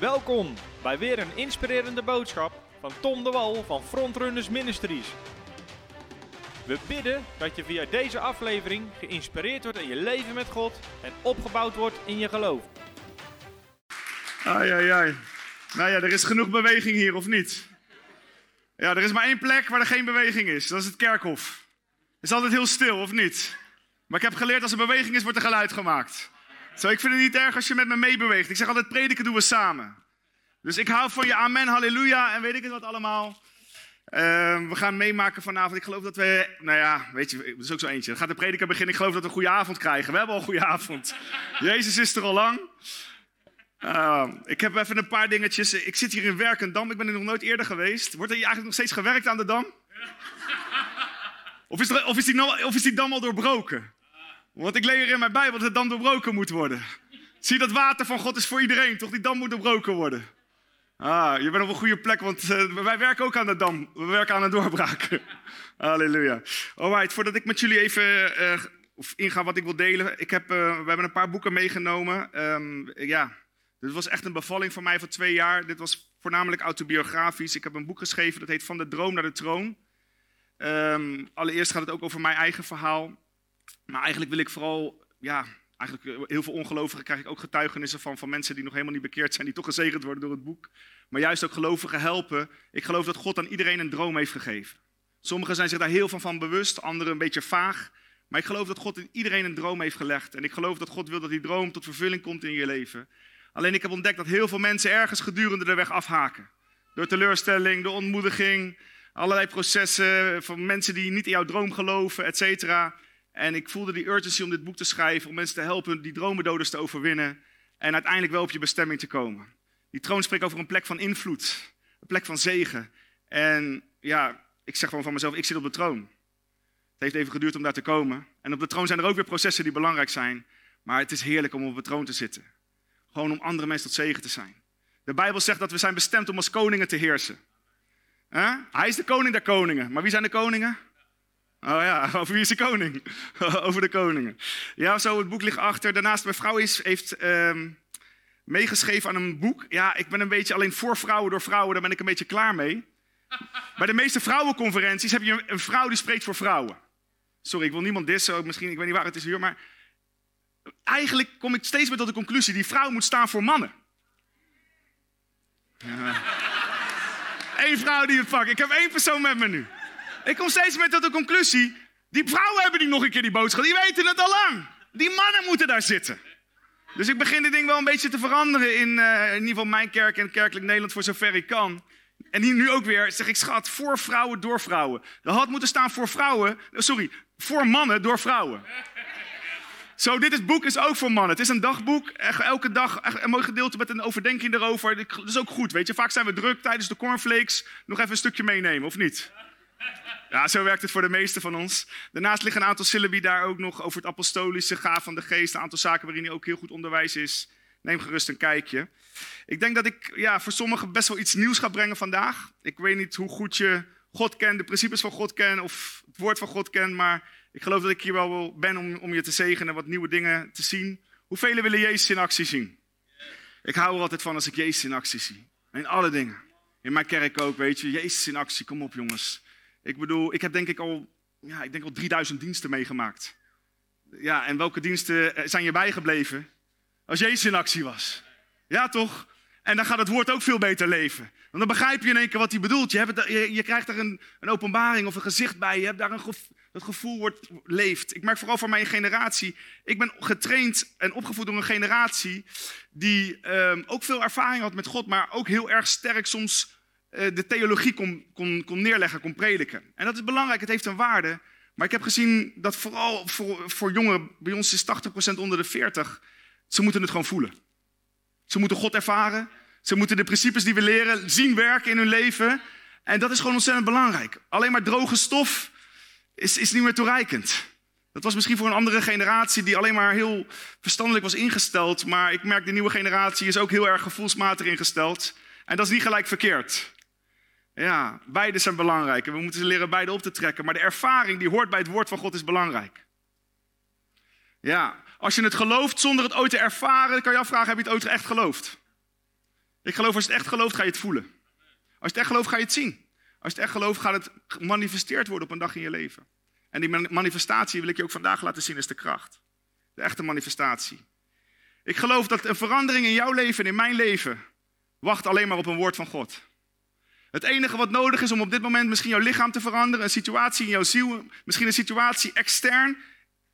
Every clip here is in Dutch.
Welkom bij weer een inspirerende boodschap van Tom de Wal van Frontrunners Ministries. We bidden dat je via deze aflevering geïnspireerd wordt in je leven met God en opgebouwd wordt in je geloof. Ai, ai, ai. Nou ja, er is genoeg beweging hier, of niet? Ja, er is maar één plek waar er geen beweging is. Dat is het kerkhof. Het is altijd heel stil, of niet? Maar ik heb geleerd, als er beweging is, wordt er geluid gemaakt. Zo, ik vind het niet erg als je met me meebeweegt. Ik zeg altijd, prediken doen we samen. Dus ik hou van je amen, halleluja en weet ik het wat allemaal. Ehm, we gaan meemaken vanavond. Ik geloof dat we, nou ja, weet je, dat is ook zo eentje. Dan gaat de prediker beginnen. Ik geloof dat we een goede avond krijgen. We hebben al een goede avond. Jezus is er al lang. Uh, ik heb even een paar dingetjes. Ik zit hier in Werkendam. Ik ben er nog nooit eerder geweest. Wordt er hier eigenlijk nog steeds gewerkt aan de dam? Of is, er, of is, die, of is die dam al doorbroken? Want ik leer in mijn Bijbel dat het dam doorbroken moet worden. Zie dat water van God is voor iedereen, toch? Die dam moet doorbroken worden. Ah, je bent op een goede plek, want uh, wij werken ook aan de dam. We werken aan een doorbraak. Halleluja. Alright, voordat ik met jullie even uh, inga wat ik wil delen. Ik heb, uh, we hebben een paar boeken meegenomen. Um, ja, dit was echt een bevalling voor mij van twee jaar. Dit was voornamelijk autobiografisch. Ik heb een boek geschreven dat heet Van de Droom naar de Troon. Um, allereerst gaat het ook over mijn eigen verhaal. Maar eigenlijk wil ik vooral, ja, eigenlijk heel veel ongelovigen krijg ik ook getuigenissen van, van mensen die nog helemaal niet bekeerd zijn, die toch gezegend worden door het boek. Maar juist ook gelovigen helpen. Ik geloof dat God aan iedereen een droom heeft gegeven. Sommigen zijn zich daar heel van, van bewust, anderen een beetje vaag. Maar ik geloof dat God in iedereen een droom heeft gelegd. En ik geloof dat God wil dat die droom tot vervulling komt in je leven. Alleen ik heb ontdekt dat heel veel mensen ergens gedurende de weg afhaken. Door teleurstelling, door ontmoediging, allerlei processen van mensen die niet in jouw droom geloven, et cetera. En ik voelde die urgency om dit boek te schrijven, om mensen te helpen die dromendoders te overwinnen. En uiteindelijk wel op je bestemming te komen. Die troon spreekt over een plek van invloed, een plek van zegen. En ja, ik zeg gewoon van mezelf, ik zit op de troon. Het heeft even geduurd om daar te komen. En op de troon zijn er ook weer processen die belangrijk zijn. Maar het is heerlijk om op de troon te zitten. Gewoon om andere mensen tot zegen te zijn. De Bijbel zegt dat we zijn bestemd om als koningen te heersen. Hij is de koning der koningen. Maar wie zijn de koningen? Oh ja, over wie is de koning? over de koningen. Ja, zo, het boek ligt achter. Daarnaast, mijn vrouw is, heeft um, meegeschreven aan een boek. Ja, ik ben een beetje alleen voor vrouwen door vrouwen, daar ben ik een beetje klaar mee. Bij de meeste vrouwenconferenties heb je een vrouw die spreekt voor vrouwen. Sorry, ik wil niemand dissen, misschien, ik weet niet waar het is hier, maar eigenlijk kom ik steeds meer tot de conclusie, die vrouw moet staan voor mannen. Ja. Eén vrouw die het pakt. Ik heb één persoon met me nu. Ik kom steeds meer tot de conclusie, die vrouwen hebben die nog een keer die boodschap, die weten het al lang. Die mannen moeten daar zitten. Dus ik begin dit ding wel een beetje te veranderen in, uh, in ieder geval mijn kerk en kerkelijk Nederland voor zover ik kan. En hier nu ook weer zeg ik, schat, voor vrouwen door vrouwen. Dat had moeten staan voor vrouwen, sorry, voor mannen door vrouwen. Zo, dit boek is ook voor mannen. Het is een dagboek. Elke dag een mooi gedeelte met een overdenking erover. Dat is ook goed, weet je. Vaak zijn we druk tijdens de cornflakes. Nog even een stukje meenemen, of niet? Ja, zo werkt het voor de meeste van ons. Daarnaast liggen een aantal syllabi daar ook nog over het apostolische gaaf van de geest. Een aantal zaken waarin hij ook heel goed onderwijs is. Neem gerust een kijkje. Ik denk dat ik ja, voor sommigen best wel iets nieuws ga brengen vandaag. Ik weet niet hoe goed je God kent, de principes van God kent of het woord van God kent. Maar ik geloof dat ik hier wel ben om, om je te zegenen, wat nieuwe dingen te zien. Hoeveel willen Jezus in actie zien? Ik hou er altijd van als ik Jezus in actie zie. In alle dingen. In mijn kerk ook, weet je. Jezus in actie, kom op jongens. Ik bedoel, ik heb denk ik al, ja, ik denk al 3000 diensten meegemaakt. Ja, en welke diensten zijn je bijgebleven? Als Jezus in actie was. Ja, toch? En dan gaat het woord ook veel beter leven. Want dan begrijp je in één keer wat hij bedoelt. Je, hebt je, krijgt daar een, een, openbaring of een gezicht bij. Je hebt daar een gevoel, dat gevoel wordt, leeft. Ik merk vooral van mijn generatie. Ik ben getraind en opgevoed door een generatie die um, ook veel ervaring had met God, maar ook heel erg sterk soms de theologie kon neerleggen, kon prediken. En dat is belangrijk, het heeft een waarde. Maar ik heb gezien dat vooral voor, voor jongeren, bij ons is 80% onder de 40, ze moeten het gewoon voelen. Ze moeten God ervaren. Ze moeten de principes die we leren zien werken in hun leven. En dat is gewoon ontzettend belangrijk. Alleen maar droge stof is, is niet meer toereikend. Dat was misschien voor een andere generatie die alleen maar heel verstandelijk was ingesteld. Maar ik merk de nieuwe generatie is ook heel erg gevoelsmatig ingesteld. En dat is niet gelijk verkeerd. Ja, beide zijn belangrijk. En we moeten ze leren beide op te trekken. Maar de ervaring die hoort bij het woord van God is belangrijk. Ja, als je het gelooft zonder het ooit te ervaren, kan je afvragen, heb je het ooit echt geloofd? Ik geloof, als je het echt gelooft, ga je het voelen. Als je het echt gelooft, ga je het zien. Als je het echt gelooft, gaat het gemanifesteerd worden op een dag in je leven. En die manifestatie wil ik je ook vandaag laten zien, is de kracht. De echte manifestatie. Ik geloof dat een verandering in jouw leven en in mijn leven wacht alleen maar op een woord van God. Het enige wat nodig is om op dit moment misschien jouw lichaam te veranderen, een situatie in jouw ziel, misschien een situatie extern.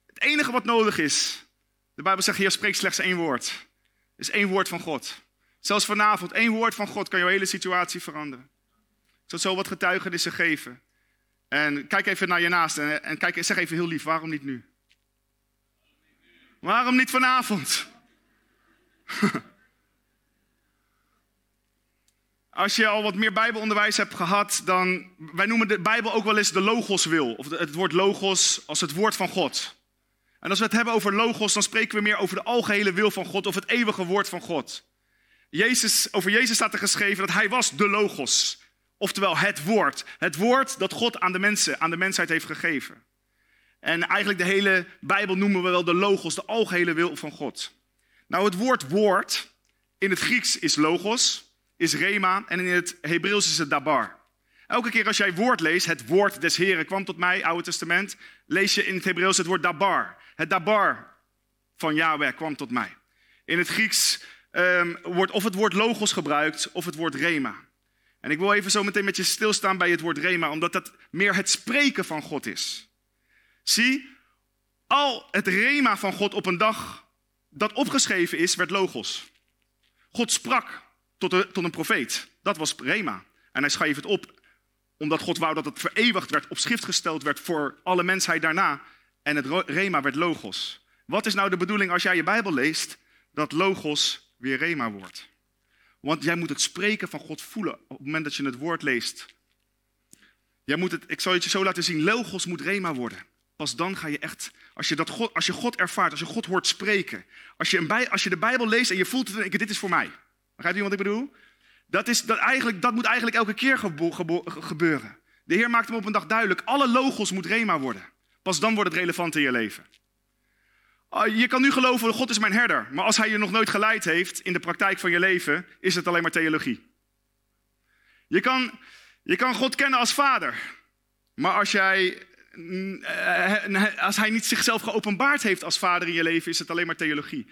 Het enige wat nodig is, de Bijbel zegt, hier spreekt slechts één woord. Is één woord van God. Zelfs vanavond, één woord van God kan jouw hele situatie veranderen. Ik zal zo wat getuigenissen geven. En kijk even naar je naast en, en kijk, zeg even heel lief, waarom niet nu? Waarom niet vanavond? Als je al wat meer Bijbelonderwijs hebt gehad, dan. Wij noemen de Bijbel ook wel eens de Logoswil. Of het woord Logos als het woord van God. En als we het hebben over Logos, dan spreken we meer over de algehele wil van God of het eeuwige woord van God. Jezus, over Jezus staat er geschreven dat hij was de Logos. Oftewel het woord. Het woord dat God aan de mensen, aan de mensheid heeft gegeven. En eigenlijk de hele Bijbel noemen we wel de Logos, de algehele wil van God. Nou, het woord woord in het Grieks is Logos is Rema en in het Hebreeuws is het Dabar. Elke keer als jij woord leest, het woord des Heren kwam tot mij, Oude Testament, lees je in het Hebreeuws het woord Dabar. Het Dabar van Yahweh kwam tot mij. In het Grieks um, wordt of het woord logos gebruikt of het woord Rema. En ik wil even zo meteen met je stilstaan bij het woord Rema, omdat dat meer het spreken van God is. Zie, al het Rema van God op een dag dat opgeschreven is, werd logos. God sprak tot, tot een profeet. Dat was Rema. En hij schreef het op omdat God wou dat het vereeuwigd werd, op schrift gesteld werd voor alle mensheid daarna. En het Rema werd Logos. Wat is nou de bedoeling als jij je Bijbel leest? Dat Logos weer Rema wordt. Want jij moet het spreken van God voelen op het moment dat je het woord leest. Jij moet het, ik zal het je zo laten zien, Logos moet Rema worden. Pas dan ga je echt, als je, dat God, als je God ervaart, als je God hoort spreken. Als je, een als je de Bijbel leest en je voelt het, dit is voor mij. Begrijpt u wat ik bedoel? Dat, is, dat, eigenlijk, dat moet eigenlijk elke keer gebeuren. De Heer maakt hem op een dag duidelijk. Alle logos moet rema worden. Pas dan wordt het relevant in je leven. Ah, je kan nu geloven, God is mijn herder. Maar als hij je nog nooit geleid heeft in de praktijk van je leven, is het alleen maar theologie. Je kan, je kan God kennen als vader. Maar als, jij, eh, als hij niet zichzelf geopenbaard heeft als vader in je leven, is het alleen maar theologie.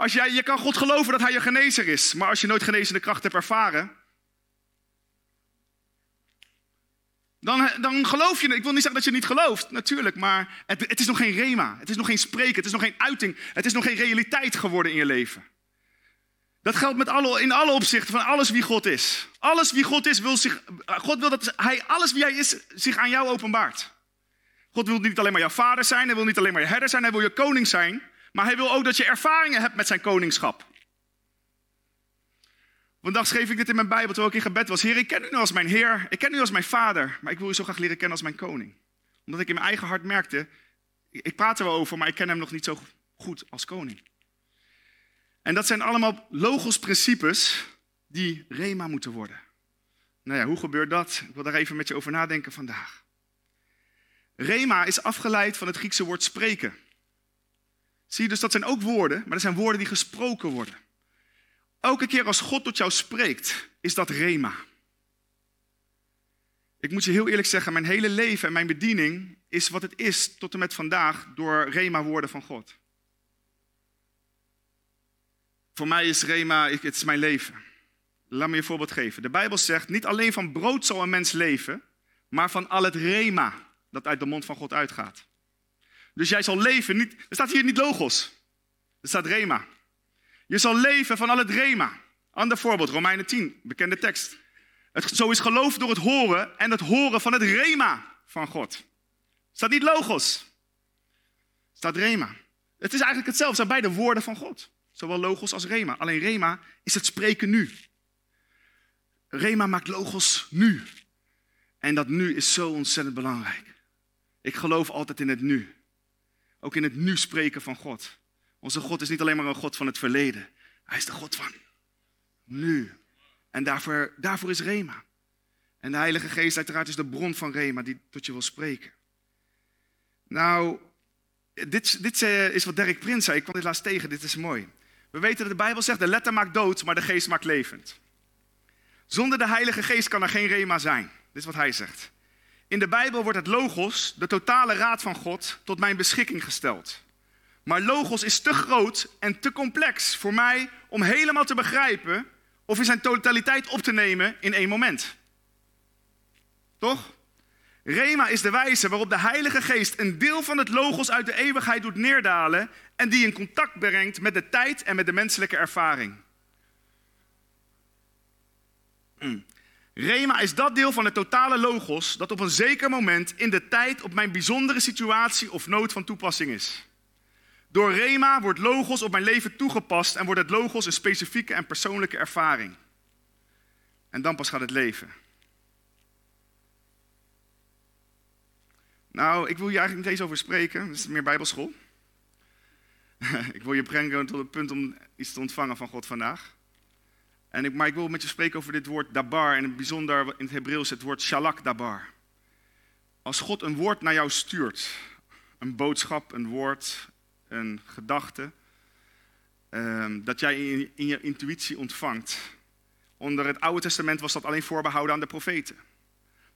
Als jij, je kan God geloven dat hij je genezer is, maar als je nooit genezende kracht hebt ervaren, dan, dan geloof je. Ik wil niet zeggen dat je niet gelooft, natuurlijk, maar het, het is nog geen rema. Het is nog geen spreken, het is nog geen uiting, het is nog geen realiteit geworden in je leven. Dat geldt met alle, in alle opzichten van alles wie God is. Alles wie God is, wil zich, God wil dat hij, alles wie hij is, zich aan jou openbaart. God wil niet alleen maar jouw vader zijn, hij wil niet alleen maar je herder zijn, hij wil je koning zijn. Maar hij wil ook dat je ervaringen hebt met zijn koningschap. Vandaag schreef ik dit in mijn Bijbel terwijl ik in gebed was. Heer, ik ken u nu als mijn Heer, ik ken u als mijn Vader, maar ik wil u zo graag leren kennen als mijn koning. Omdat ik in mijn eigen hart merkte, ik praat er wel over, maar ik ken hem nog niet zo goed als koning. En dat zijn allemaal logos principes die rema moeten worden. Nou ja, hoe gebeurt dat? Ik wil daar even met je over nadenken vandaag. Rema is afgeleid van het Griekse woord spreken. Zie je, dus dat zijn ook woorden, maar dat zijn woorden die gesproken worden. Elke keer als God tot jou spreekt, is dat rema. Ik moet je heel eerlijk zeggen, mijn hele leven en mijn bediening is wat het is tot en met vandaag door rema-woorden van God. Voor mij is rema, het is mijn leven. Laat me je een voorbeeld geven. De Bijbel zegt, niet alleen van brood zal een mens leven, maar van al het rema dat uit de mond van God uitgaat. Dus jij zal leven, niet, er staat hier niet logos, er staat rema. Je zal leven van al het rema. Ander voorbeeld, Romeinen 10, bekende tekst. Het, zo is geloof door het horen en het horen van het rema van God. Er staat niet logos, er staat rema. Het is eigenlijk hetzelfde, het zijn beide woorden van God. Zowel logos als rema. Alleen rema is het spreken nu. Rema maakt logos nu. En dat nu is zo ontzettend belangrijk. Ik geloof altijd in het nu. Ook in het nu spreken van God. Onze God is niet alleen maar een God van het verleden. Hij is de God van nu. En daarvoor, daarvoor is Rema. En de Heilige Geest uiteraard is de bron van Rema die tot je wil spreken. Nou, dit, dit eh, is wat Derek Prins zei. Ik kwam dit laatst tegen, dit is mooi. We weten dat de Bijbel zegt, de letter maakt dood, maar de geest maakt levend. Zonder de Heilige Geest kan er geen rema zijn. Dit is wat hij zegt. In de Bijbel wordt het logos, de totale raad van God, tot mijn beschikking gesteld. Maar logos is te groot en te complex voor mij om helemaal te begrijpen of in zijn totaliteit op te nemen in één moment. Toch? Rema is de wijze waarop de Heilige Geest een deel van het logos uit de eeuwigheid doet neerdalen en die in contact brengt met de tijd en met de menselijke ervaring. Mm. Rema is dat deel van het totale logos dat op een zeker moment in de tijd op mijn bijzondere situatie of nood van toepassing is. Door Rema wordt logos op mijn leven toegepast en wordt het logos een specifieke en persoonlijke ervaring. En dan pas gaat het leven. Nou, ik wil je eigenlijk niet eens over spreken, het is meer bijbelschool. ik wil je brengen tot het punt om iets te ontvangen van God vandaag. En ik, maar ik wil met je spreken over dit woord dabar en in het bijzonder in het Hebreeuws het woord shalak dabar. Als God een woord naar jou stuurt, een boodschap, een woord, een gedachte, ehm, dat jij in, in je intuïtie ontvangt. Onder het Oude Testament was dat alleen voorbehouden aan de profeten.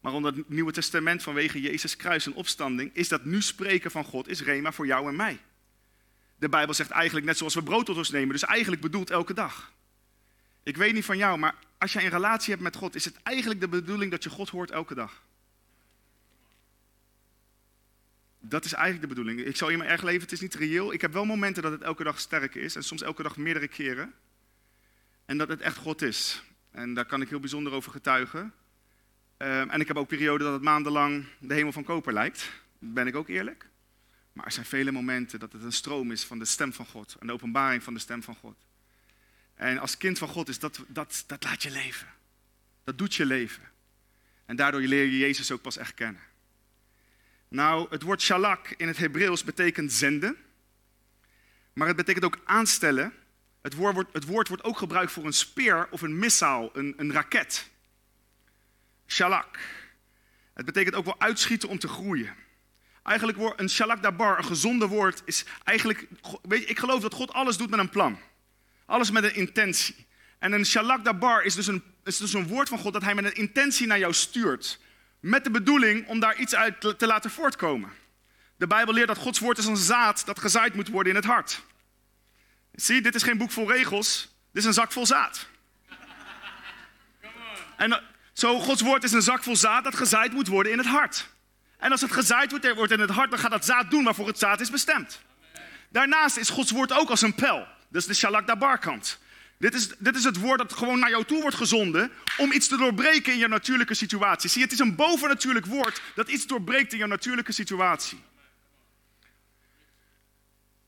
Maar onder het Nieuwe Testament vanwege Jezus kruis en opstanding is dat nu spreken van God, is rema voor jou en mij. De Bijbel zegt eigenlijk net zoals we brood tot ons nemen, dus eigenlijk bedoelt elke dag. Ik weet niet van jou, maar als jij een relatie hebt met God, is het eigenlijk de bedoeling dat je God hoort elke dag. Dat is eigenlijk de bedoeling. Ik zal je maar erg leven, het is niet reëel. Ik heb wel momenten dat het elke dag sterk is en soms elke dag meerdere keren. En dat het echt God is. En daar kan ik heel bijzonder over getuigen. Ehm, en ik heb ook perioden dat het maandenlang de hemel van koper lijkt. Ben ik ook eerlijk. Maar er zijn vele momenten dat het een stroom is van de stem van God. Een openbaring van de stem van God. En als kind van God is dat, dat, dat laat je leven. Dat doet je leven. En daardoor leer je Jezus ook pas echt kennen. Nou, het woord shalak in het Hebreeuws betekent zenden. Maar het betekent ook aanstellen. Het woord, wordt, het woord wordt ook gebruikt voor een speer of een missaal, een, een raket. Shalak. Het betekent ook wel uitschieten om te groeien. Eigenlijk wordt een shalak dabar, een gezonde woord, is eigenlijk. Weet je, ik geloof dat God alles doet met een plan. Alles met een intentie. En een shalak dabar is dus een, is dus een woord van God dat hij met een intentie naar jou stuurt. Met de bedoeling om daar iets uit te laten voortkomen. De Bijbel leert dat Gods woord is een zaad dat gezaaid moet worden in het hart. Zie, dit is geen boek vol regels. Dit is een zak vol zaad. En eh, zo, Gods woord is een zak vol zaad dat gezaaid moet worden in het hart. En als het gezaaid wordt in het hart, dan gaat dat zaad doen waarvoor het zaad is bestemd. Daarnaast is Gods woord ook als een pijl. Dus de shalak dabar kant. Dit is, dit is het woord dat gewoon naar jou toe wordt gezonden om iets te doorbreken in je natuurlijke situatie. Zie, het is een bovennatuurlijk woord dat iets doorbreekt in je natuurlijke situatie.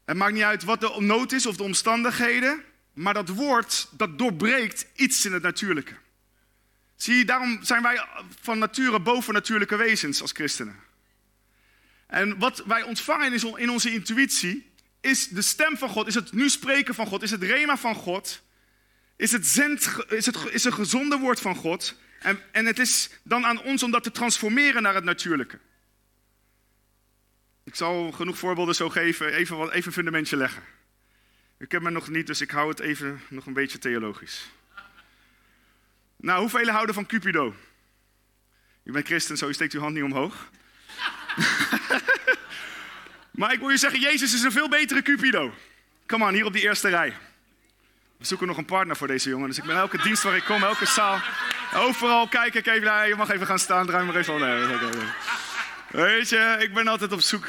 Het maakt niet uit wat de nood is of de omstandigheden, maar dat woord dat doorbreekt iets in het natuurlijke. Zie daarom zijn wij van nature bovennatuurlijke wezens als christenen. En wat wij ontvangen in onze intuïtie is de stem van God, is het nu spreken van God, is het rema van God, is het, zend, is het is een gezonde woord van God. En, en het is dan aan ons om dat te transformeren naar het natuurlijke. Ik zal genoeg voorbeelden zo geven, even, wat, even fundamentje leggen. Ik heb me nog niet, dus ik hou het even nog een beetje theologisch. Nou, hoeveel houden van Cupido? U bent christen, zo steekt uw hand niet omhoog. maar ik wil je zeggen, Jezus is een veel betere Cupido. Kom aan, hier op die eerste rij. We zoeken nog een partner voor deze jongen. Dus ik ben elke dienst waar ik kom, elke zaal. Overal kijk ik even. je mag even gaan staan, draai maar even om. Nee, Weet je, ik ben altijd op zoek.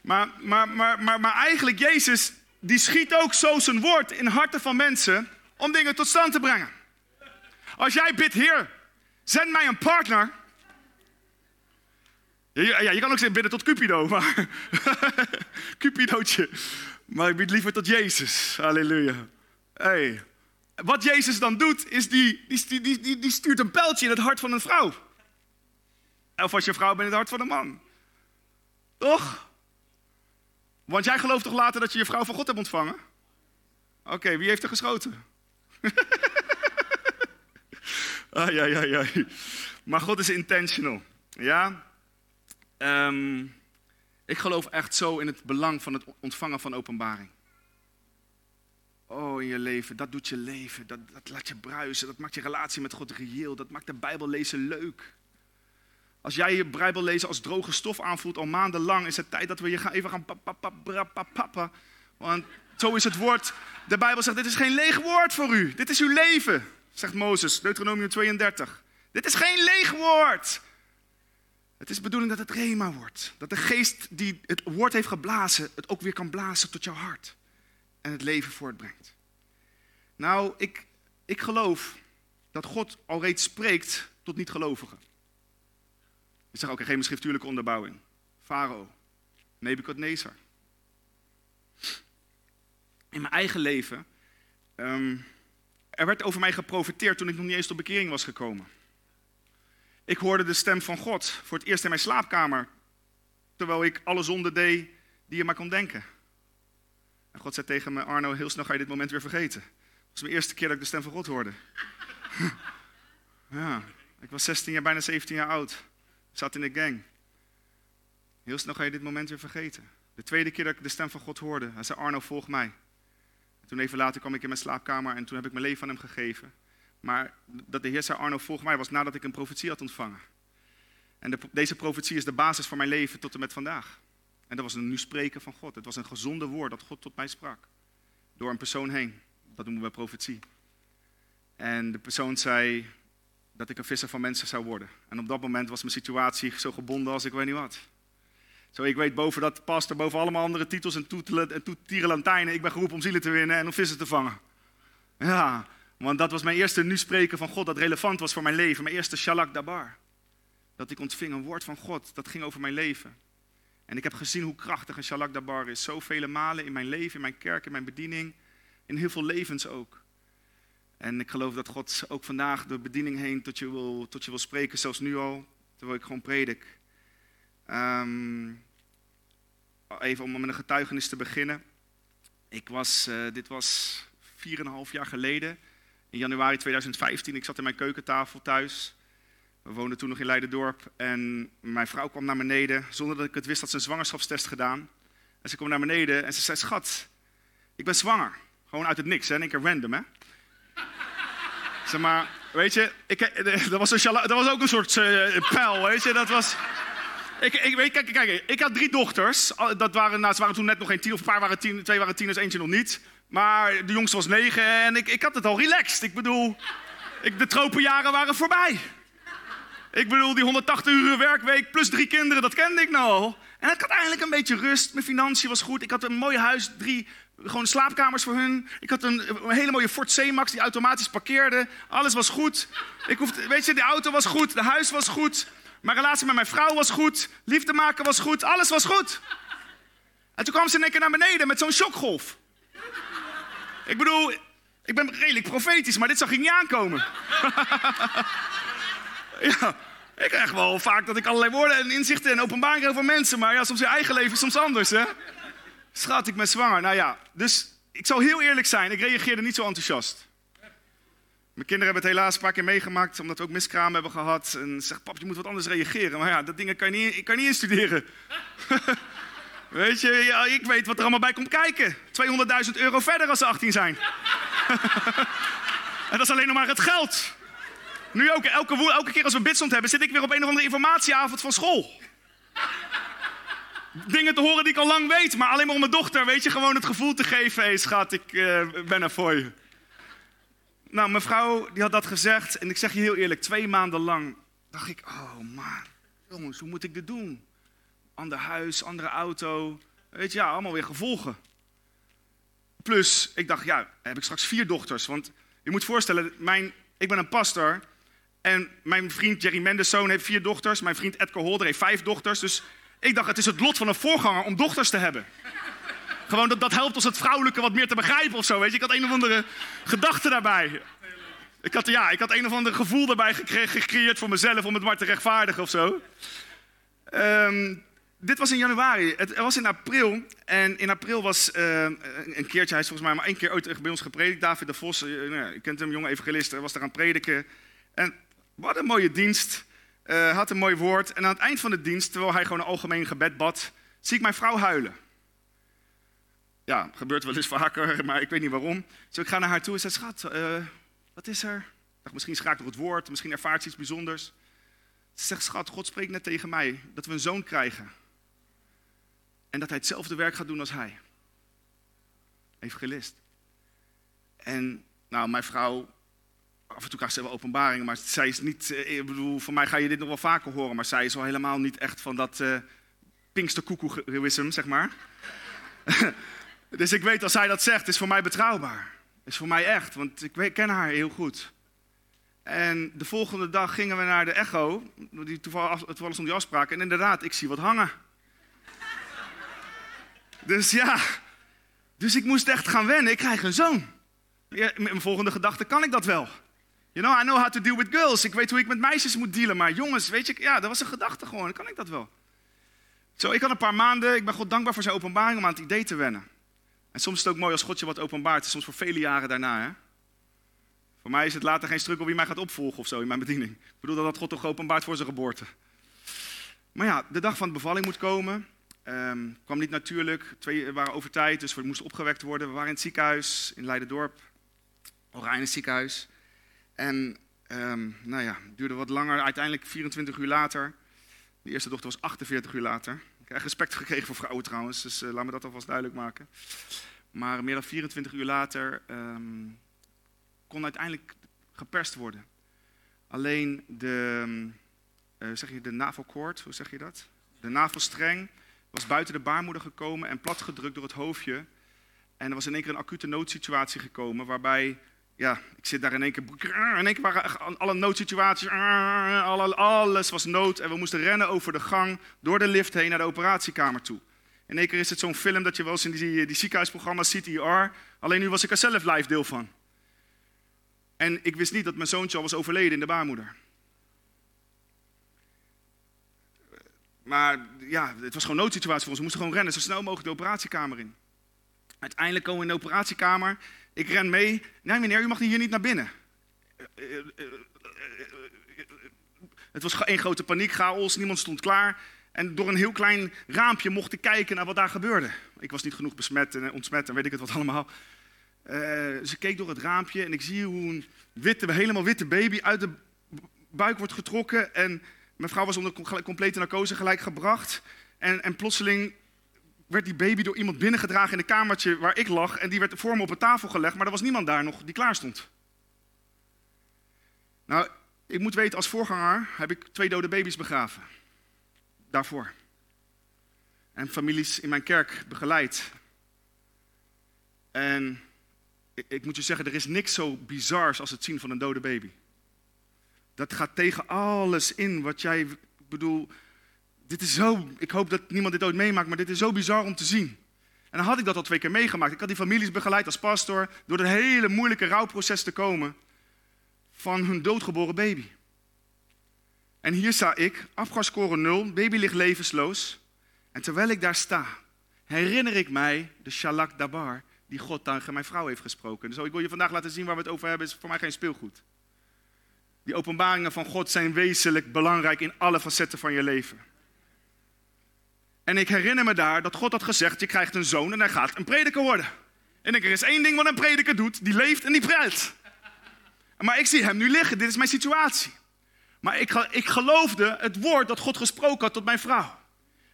Maar, maar, maar, maar, maar eigenlijk, Jezus, die schiet ook zo zijn woord in harten van mensen om dingen tot stand te brengen. Als jij bidt, Heer, zend mij een partner. Ja, je kan ook zeggen bidden tot Cupido, maar Cupidootje. Maar ik bid liever tot Jezus. Halleluja. Hey. Wat Jezus dan doet, is die, die, die, die, stuurt een pijltje in het hart van een vrouw. Of als je vrouw bent in het hart van een man. Toch? Want jij gelooft toch later dat je je vrouw van God hebt ontvangen? Oké, wie heeft er geschoten? ah, ja, ja, ja. Maar God is intentional. Ja? Um, ik geloof echt zo in het belang van het ontvangen van openbaring. Oh, in je leven, dat doet je leven. Dat, dat laat je bruisen. Dat maakt je relatie met God reëel. Dat maakt de Bijbel lezen leuk. Als jij je Bijbel lezen als droge stof aanvoelt al maandenlang, is het tijd dat we je gaan even gaan papa. Want zo is het woord. De Bijbel zegt: Dit is geen leeg woord voor u. Dit is uw leven, zegt Mozes, Deuteronomium 32. Dit is geen leeg woord. Het is de bedoeling dat het rema wordt. Dat de geest die het woord heeft geblazen, het ook weer kan blazen tot jouw hart. En het leven voortbrengt. Nou, ik, ik geloof dat God al reeds spreekt tot niet-gelovigen. Ik zeg ook, geen schriftuurlijke onderbouwing. Farao, Nebuchadnezzar. In mijn eigen leven, um, er werd over mij geprofiteerd toen ik nog niet eens tot bekering was gekomen. Ik hoorde de stem van God voor het eerst in mijn slaapkamer, terwijl ik alle zonden deed die je maar kon denken. En God zei tegen me, Arno, heel snel ga je dit moment weer vergeten. Het was mijn eerste keer dat ik de stem van God hoorde. ja, ik was 16 jaar, bijna 17 jaar oud. Ik zat in de gang. Heel snel ga je dit moment weer vergeten. De tweede keer dat ik de stem van God hoorde, hij zei, Arno, volg mij. En toen even later kwam ik in mijn slaapkamer en toen heb ik mijn leven aan hem gegeven. Maar dat de Heer zei, Arno, volg mij, was nadat ik een profetie had ontvangen. En de, deze profetie is de basis voor mijn leven tot en met vandaag. En dat was een nu spreken van God. Het was een gezonde woord dat God tot mij sprak. Door een persoon heen. Dat noemen we profetie. En de persoon zei dat ik een visser van mensen zou worden. En op dat moment was mijn situatie zo gebonden als ik weet niet wat. Zo, ik weet boven dat pastor, boven allemaal andere titels en toetierenlantijnen. Ik ben geroepen om zielen te winnen en om vissen te vangen. Ja, want dat was mijn eerste nu spreken van God dat relevant was voor mijn leven. Mijn eerste shalak dabar. Dat ik ontving een woord van God, dat ging over mijn leven. En ik heb gezien hoe krachtig een shalak dabar is. Zoveel malen in mijn leven, in mijn kerk, in mijn bediening. In heel veel levens ook. En ik geloof dat God ook vandaag de bediening heen tot je wil, tot je wil spreken, zelfs nu al, terwijl ik gewoon predik. Ehm, even om met een getuigenis te beginnen. Ik was, uh, dit was 4,5 jaar geleden in januari 2015. Ik zat in mijn keukentafel thuis. We woonden toen nog in Leidendorp. En mijn vrouw kwam naar beneden, zonder dat ik het wist, dat ze een zwangerschapstest gedaan. En ze kwam naar beneden en ze zei, schat, ik ben zwanger. Gewoon uit het niks, hè? één keer random, hè. zeg maar, weet je, ik, eh, dat, was een, dat was ook een soort uh, pijl, weet je. Dat was... Ik, ik, kijk, kijk, ik had drie dochters. Dat waren, nou, ze waren toen net nog geen tien, of een paar waren tien, twee waren tieners, eentje nog niet. Maar de jongste was negen en ik, ik had het al relaxed. Ik bedoel, ik, de tropenjaren waren voorbij. Ik bedoel, die 180 uur werkweek plus drie kinderen, dat kende ik nou. En ik had eigenlijk een beetje rust. Mijn financiën was goed. Ik had een mooi huis, drie gewoon slaapkamers voor hun. Ik had een, een hele mooie Ford C-Max die automatisch parkeerde. Alles was goed. Ik hoefde, weet je, de auto was goed, de huis was goed. Mijn relatie met mijn vrouw was goed. Liefde maken was goed. Alles was goed. En toen kwam ze in één keer naar beneden met zo'n shockgolf. Ik bedoel, ik ben redelijk profetisch, maar dit zag ik niet aankomen. ja, ik krijg wel vaak dat ik allerlei woorden en inzichten en openbaringen krijg van mensen. Maar ja, soms je eigen leven soms anders, hè. Schat, ik ben zwanger. Nou ja, dus ik zal heel eerlijk zijn, ik reageerde niet zo enthousiast. Mijn kinderen hebben het helaas een paar keer meegemaakt, omdat we ook miskraam hebben gehad. En zegt, pap, je moet wat anders reageren. Maar ja, dat dingen kan je niet, ik kan niet instuderen. Weet je, ik weet wat er allemaal bij komt kijken. 200.000 euro verder als ze 18 zijn. en dat is alleen nog maar het geld. Nu ook, elke, elke keer als we bidstond hebben, zit ik weer op een of andere informatieavond van school. Dingen te horen die ik al lang weet, maar alleen maar om mijn dochter, weet je, gewoon het gevoel te geven. Hé hey, schat, ik uh, ben er voor je. Nou, mijn vrouw die had dat gezegd en ik zeg je heel eerlijk, twee maanden lang dacht ik, oh man, jongens, hoe moet ik dit doen? Ander huis, andere auto, weet je, ja, allemaal weer gevolgen. Plus, ik dacht, ja, heb ik straks vier dochters, want je moet voorstellen, mijn, ik ben een pastor en mijn vriend Jerry Mendes zoon heeft vier dochters, mijn vriend Edgar Holder heeft vijf dochters, dus ik dacht, het is het lot van een voorganger om dochters te hebben. Gewoon dat, dat helpt ons het vrouwelijke wat meer te begrijpen of zo. Weet je? Ik had een of andere gedachte daarbij. Ik had, ja, ik had een of ander gevoel daarbij gecreëerd voor mezelf om het maar te rechtvaardigen of zo. Um, dit was in januari. Het was in april. En in april was uh, een keertje, hij is volgens mij maar één keer ooit bij ons gepredikt. David de Vos, uh, nou, je kent hem, jonge evangelist, was daar aan het prediken. En wat een mooie dienst. Uh, had een mooi woord. En aan het eind van de dienst, terwijl hij gewoon een algemeen gebed bad, zie ik mijn vrouw huilen. ja, gebeurt wel eens vaker, maar ik weet niet waarom. Dus ik ga naar haar toe en zeg, schat, wat is er? Ik dacht, misschien schaak door het woord, misschien ervaart ze iets bijzonders. Ze zegt, schat, God spreekt net tegen mij dat we een zoon krijgen. En dat hij hetzelfde werk gaat doen als hij. Evangelist. En nou, mijn vrouw, af en toe krijgt ze wel openbaringen, maar zij is niet, eh, ik bedoel, voor mij ga je dit nog wel vaker horen, maar zij is wel helemaal niet echt van dat uh, zeg maar. dus ik weet als zij dat zegt, is voor mij betrouwbaar. Is voor mij echt, want ik ken haar heel goed. En de volgende dag gingen we naar de Echo, die toevallig, toevallig om die afspraak. En inderdaad, ik zie wat hangen. Dus ja, dus ik moest echt gaan wennen. Ik krijg een zoon. Ja, mijn volgende gedachte, kan ik dat wel? You know, I know how to deal with girls. Ik weet hoe ik met meisjes moet dealen. Maar jongens, weet je, ja, dat was een gedachte gewoon. Kan ik dat wel? Zo, ik had een paar maanden, ik ben God dankbaar voor zijn openbaring om aan het idee te wennen. En soms is het ook mooi als God je wat openbaart. Soms voor vele jaren daarna. Hè? Voor mij is het later geen struggle wie mij gaat opvolgen of zo in mijn bediening. Ik bedoel dat God toch geopenbaard voor zijn geboorte. Maar ja, de dag van de bevalling moet komen. Um, kwam niet natuurlijk. Twee waren over tijd, dus we moesten opgewekt worden. We waren in het ziekenhuis in Leidendorp. Oranje ziekenhuis. En um, nou ja, het duurde wat langer. Uiteindelijk 24 uur later. De eerste dochter was 48 uur later. Ik heb respect gekregen voor vrouwen trouwens, dus uh, laat me dat alvast duidelijk maken. Maar meer dan 24 uur later um, kon uiteindelijk geperst worden. Alleen de, uh, zeg je, de navelkoord, hoe zeg je dat? De navelstreng was buiten de baarmoeder gekomen en platgedrukt door het hoofdje. En er was in één keer een acute noodsituatie gekomen waarbij ja, ik zit daar in één keer. In één keer waren alle noodsituaties. Alles was nood. En we moesten rennen over de gang, door de lift heen naar de operatiekamer toe. In één keer is het zo'n film dat je wel eens in die, die ziekenhuisprogramma's CTR. Alleen nu was ik er zelf live deel van. En ik wist niet dat mijn zoontje al was overleden in de baarmoeder. Maar ja, het was gewoon noodsituatie voor ons. We moesten gewoon rennen, zo snel mogelijk de operatiekamer in. Uiteindelijk komen we in de operatiekamer. Ik ren mee. Nee meneer, u mag hier niet naar binnen. Het was één grote paniek, chaos, niemand stond klaar. En door een heel klein raampje mocht ik kijken naar wat daar gebeurde. Ik was niet genoeg besmet en ontsmet en weet ik het wat allemaal. Dus ik keek door het raampje en ik zie hoe een witte, helemaal witte baby uit de buik wordt getrokken. En mijn vrouw was onder complete narcose gelijk gebracht. En, en plotseling werd die baby door iemand binnengedragen in een kamertje waar ik lag. En die werd voor me op een tafel gelegd, maar er was niemand daar nog die klaar stond. Nou, ik moet weten, als voorganger heb ik twee dode baby's begraven. Daarvoor. En families in mijn kerk begeleid. En ik, ik moet je zeggen, er is niks zo bizars als het zien van een dode baby. Dat gaat tegen alles in wat jij, bedoel, dit is zo, ik hoop dat niemand dit ooit meemaakt, maar dit is zo bizar om te zien. En dan had ik dat al twee keer meegemaakt. Ik had die families begeleid als pastor door het hele moeilijke rouwproces te komen van hun doodgeboren baby. En hier sta ik, afgascoren nul, baby ligt levensloos. En terwijl ik daar sta, herinner ik mij de Shalak Dabar die God tegen mijn vrouw heeft gesproken. Dus ik wil je vandaag laten zien waar we het over hebben, is voor mij geen speelgoed. Die openbaringen van God zijn wezenlijk belangrijk in alle facetten van je leven. En ik herinner me daar dat God had gezegd: Je krijgt een zoon en hij gaat een prediker worden. En ik, er is één ding wat een prediker doet: die leeft en die pruilt. Maar ik zie hem nu liggen, dit is mijn situatie. Maar ik, ik geloofde het woord dat God gesproken had tot mijn vrouw.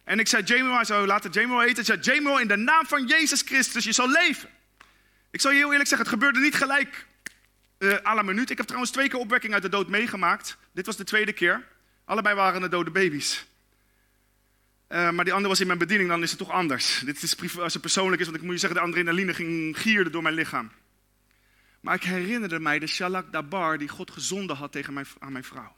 En ik zei: Jamie, hij zou laten Jamie heten. Ik zei: Jamie, in de naam van Jezus Christus, je zal leven. Ik zal je heel eerlijk zeggen: het gebeurde niet gelijk uh, la minuut. Ik heb trouwens twee keer opwekking uit de dood meegemaakt. Dit was de tweede keer. Allebei waren het dode baby's. Uh, maar die andere was in mijn bediening, dan is het toch anders. Dit is als het persoonlijk is, want ik moet je zeggen, de adrenaline ging gierde door mijn lichaam. Maar ik herinnerde mij de Shalak Dabar die God gezonden had tegen mijn, aan mijn vrouw.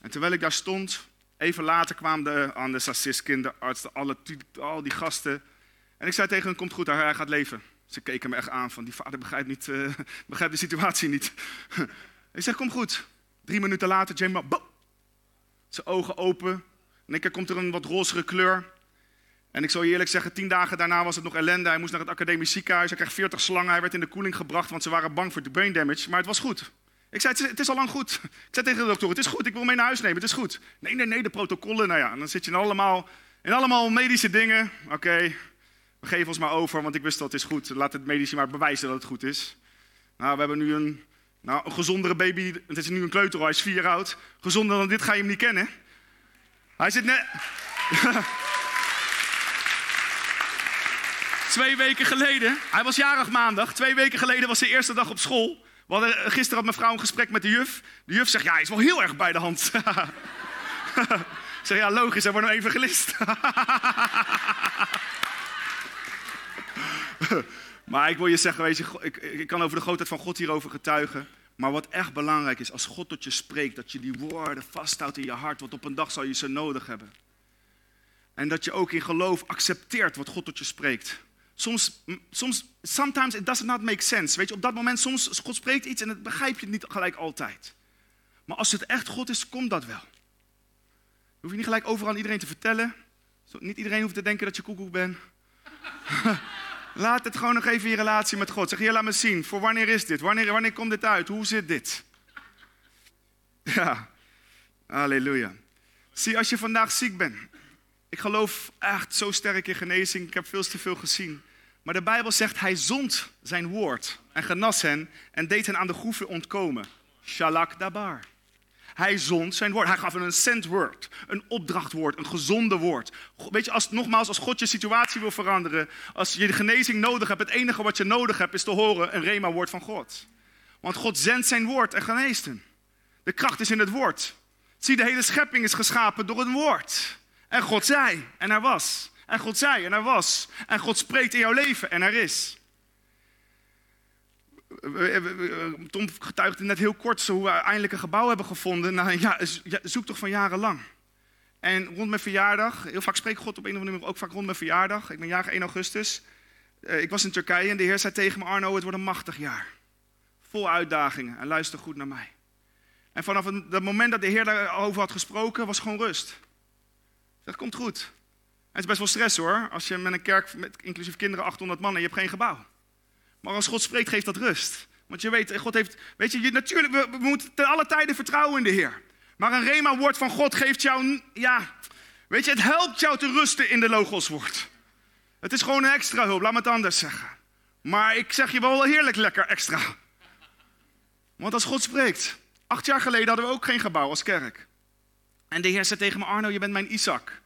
En terwijl ik daar stond, even later kwamen de anesthesist, kinderarts, alle, al die gasten. En ik zei tegen hen, komt goed, hij gaat leven. Ze keken me echt aan van, die vader begrijpt, niet, uh, begrijpt de situatie niet. ik zeg, kom goed. Drie minuten later, James, zijn ogen open, en keer komt er een wat rozere kleur. En ik zal je eerlijk zeggen, tien dagen daarna was het nog ellende. Hij moest naar het academisch ziekenhuis. Hij kreeg 40 slangen. Hij werd in de koeling gebracht, want ze waren bang voor de brain damage. Maar het was goed. Ik zei, het is, al lang goed. Ik zei tegen de dokter, het is goed, ik wil mee naar huis nemen, het is goed. Nee, nee, nee, de protocollen, nou ja, dan zit je in allemaal, in allemaal medische dingen. Oké, geef ons maar over, want ik wist dat het is goed. Laat het medici maar bewijzen dat het goed is. Nou, we hebben nu een, nou, een gezondere baby. Het is nu een kleuter, hij is vier jaar oud. Gezonder dan dit ga je hem niet kennen. Hij zit net... Twee weken geleden, hij was jarig maandag. Twee weken geleden was de eerste dag op school. We hadden, gisteren had mijn vrouw een gesprek met de juf. De juf zegt, ja, hij is wel heel erg bij de hand. Ik zeg, ja, logisch, hij wordt een evangelist. maar ik wil je zeggen, weet je, ik, ik kan over de grootheid van God hierover getuigen. Maar wat echt belangrijk is, als God tot je spreekt, dat je die woorden vasthoudt in je hart, want op een dag zal je ze nodig hebben. En dat je ook in geloof accepteert wat God tot je spreekt. Soms, soms, sometimes it does not make sense. Weet je, op dat moment, soms God spreekt iets en dat begrijp je niet gelijk altijd. Maar als het echt God is, komt dat wel. hoef je niet gelijk overal aan iedereen te vertellen. Niet iedereen hoeft te denken dat je koekoek bent. Laat het gewoon nog even je relatie met God. Zeg, hier, laat me zien. Voor wanneer is dit? Wanneer, wanneer komt dit uit? Hoe zit dit? Ja, halleluja. Zie, als je vandaag ziek bent. Ik geloof echt zo sterk in genezing. Ik heb veel te veel gezien. Maar de Bijbel zegt, hij zond zijn woord en genas hen en deed hen aan de groeven ontkomen. Shalak dabar. Hij zond zijn woord. Hij gaf een sent word, een opdrachtwoord, een gezonde woord. Weet je, als, nogmaals, als God je situatie wil veranderen, als je de genezing nodig hebt, het enige wat je nodig hebt is te horen een rema-woord van God. Want God zendt zijn woord en geneest hem. De kracht is in het woord. Zie, de hele schepping is geschapen door een woord. En God zei en er was. En God zei en er was. En God spreekt in jouw leven en er is. Tom getuigde net heel kort hoe we eindelijk een gebouw hebben gevonden na een zoektocht van jarenlang. En rond mijn verjaardag, heel vaak spreekt God op een of andere manier ook vaak rond mijn verjaardag. Ik ben jarig 1 augustus. Eh, ik was in Turkije en de Heer zei tegen me: Arno, het wordt een machtig jaar. Vol uitdagingen en luister goed naar mij. En vanaf het moment dat de Heer daarover had gesproken, was gewoon rust. Dat komt goed. het is best wel stress hoor, als je met een kerk met inclusief kinderen 800 man en je hebt geen gebouw. Maar als God spreekt, geeft dat rust. Want je weet, God heeft, weet je, natuurlijk, we, moeten ten alle tijden vertrouwen in de Heer. Maar een rema-woord van God geeft jou, ja, weet je, het helpt jou te rusten in de logoswoord. Het is gewoon een extra hulp, laat me het anders zeggen. Maar ik zeg je wel heerlijk lekker extra. Want als God spreekt, acht jaar geleden hadden we ook geen gebouw als kerk. En de Heer zei tegen me, Arno, je bent mijn Isaac.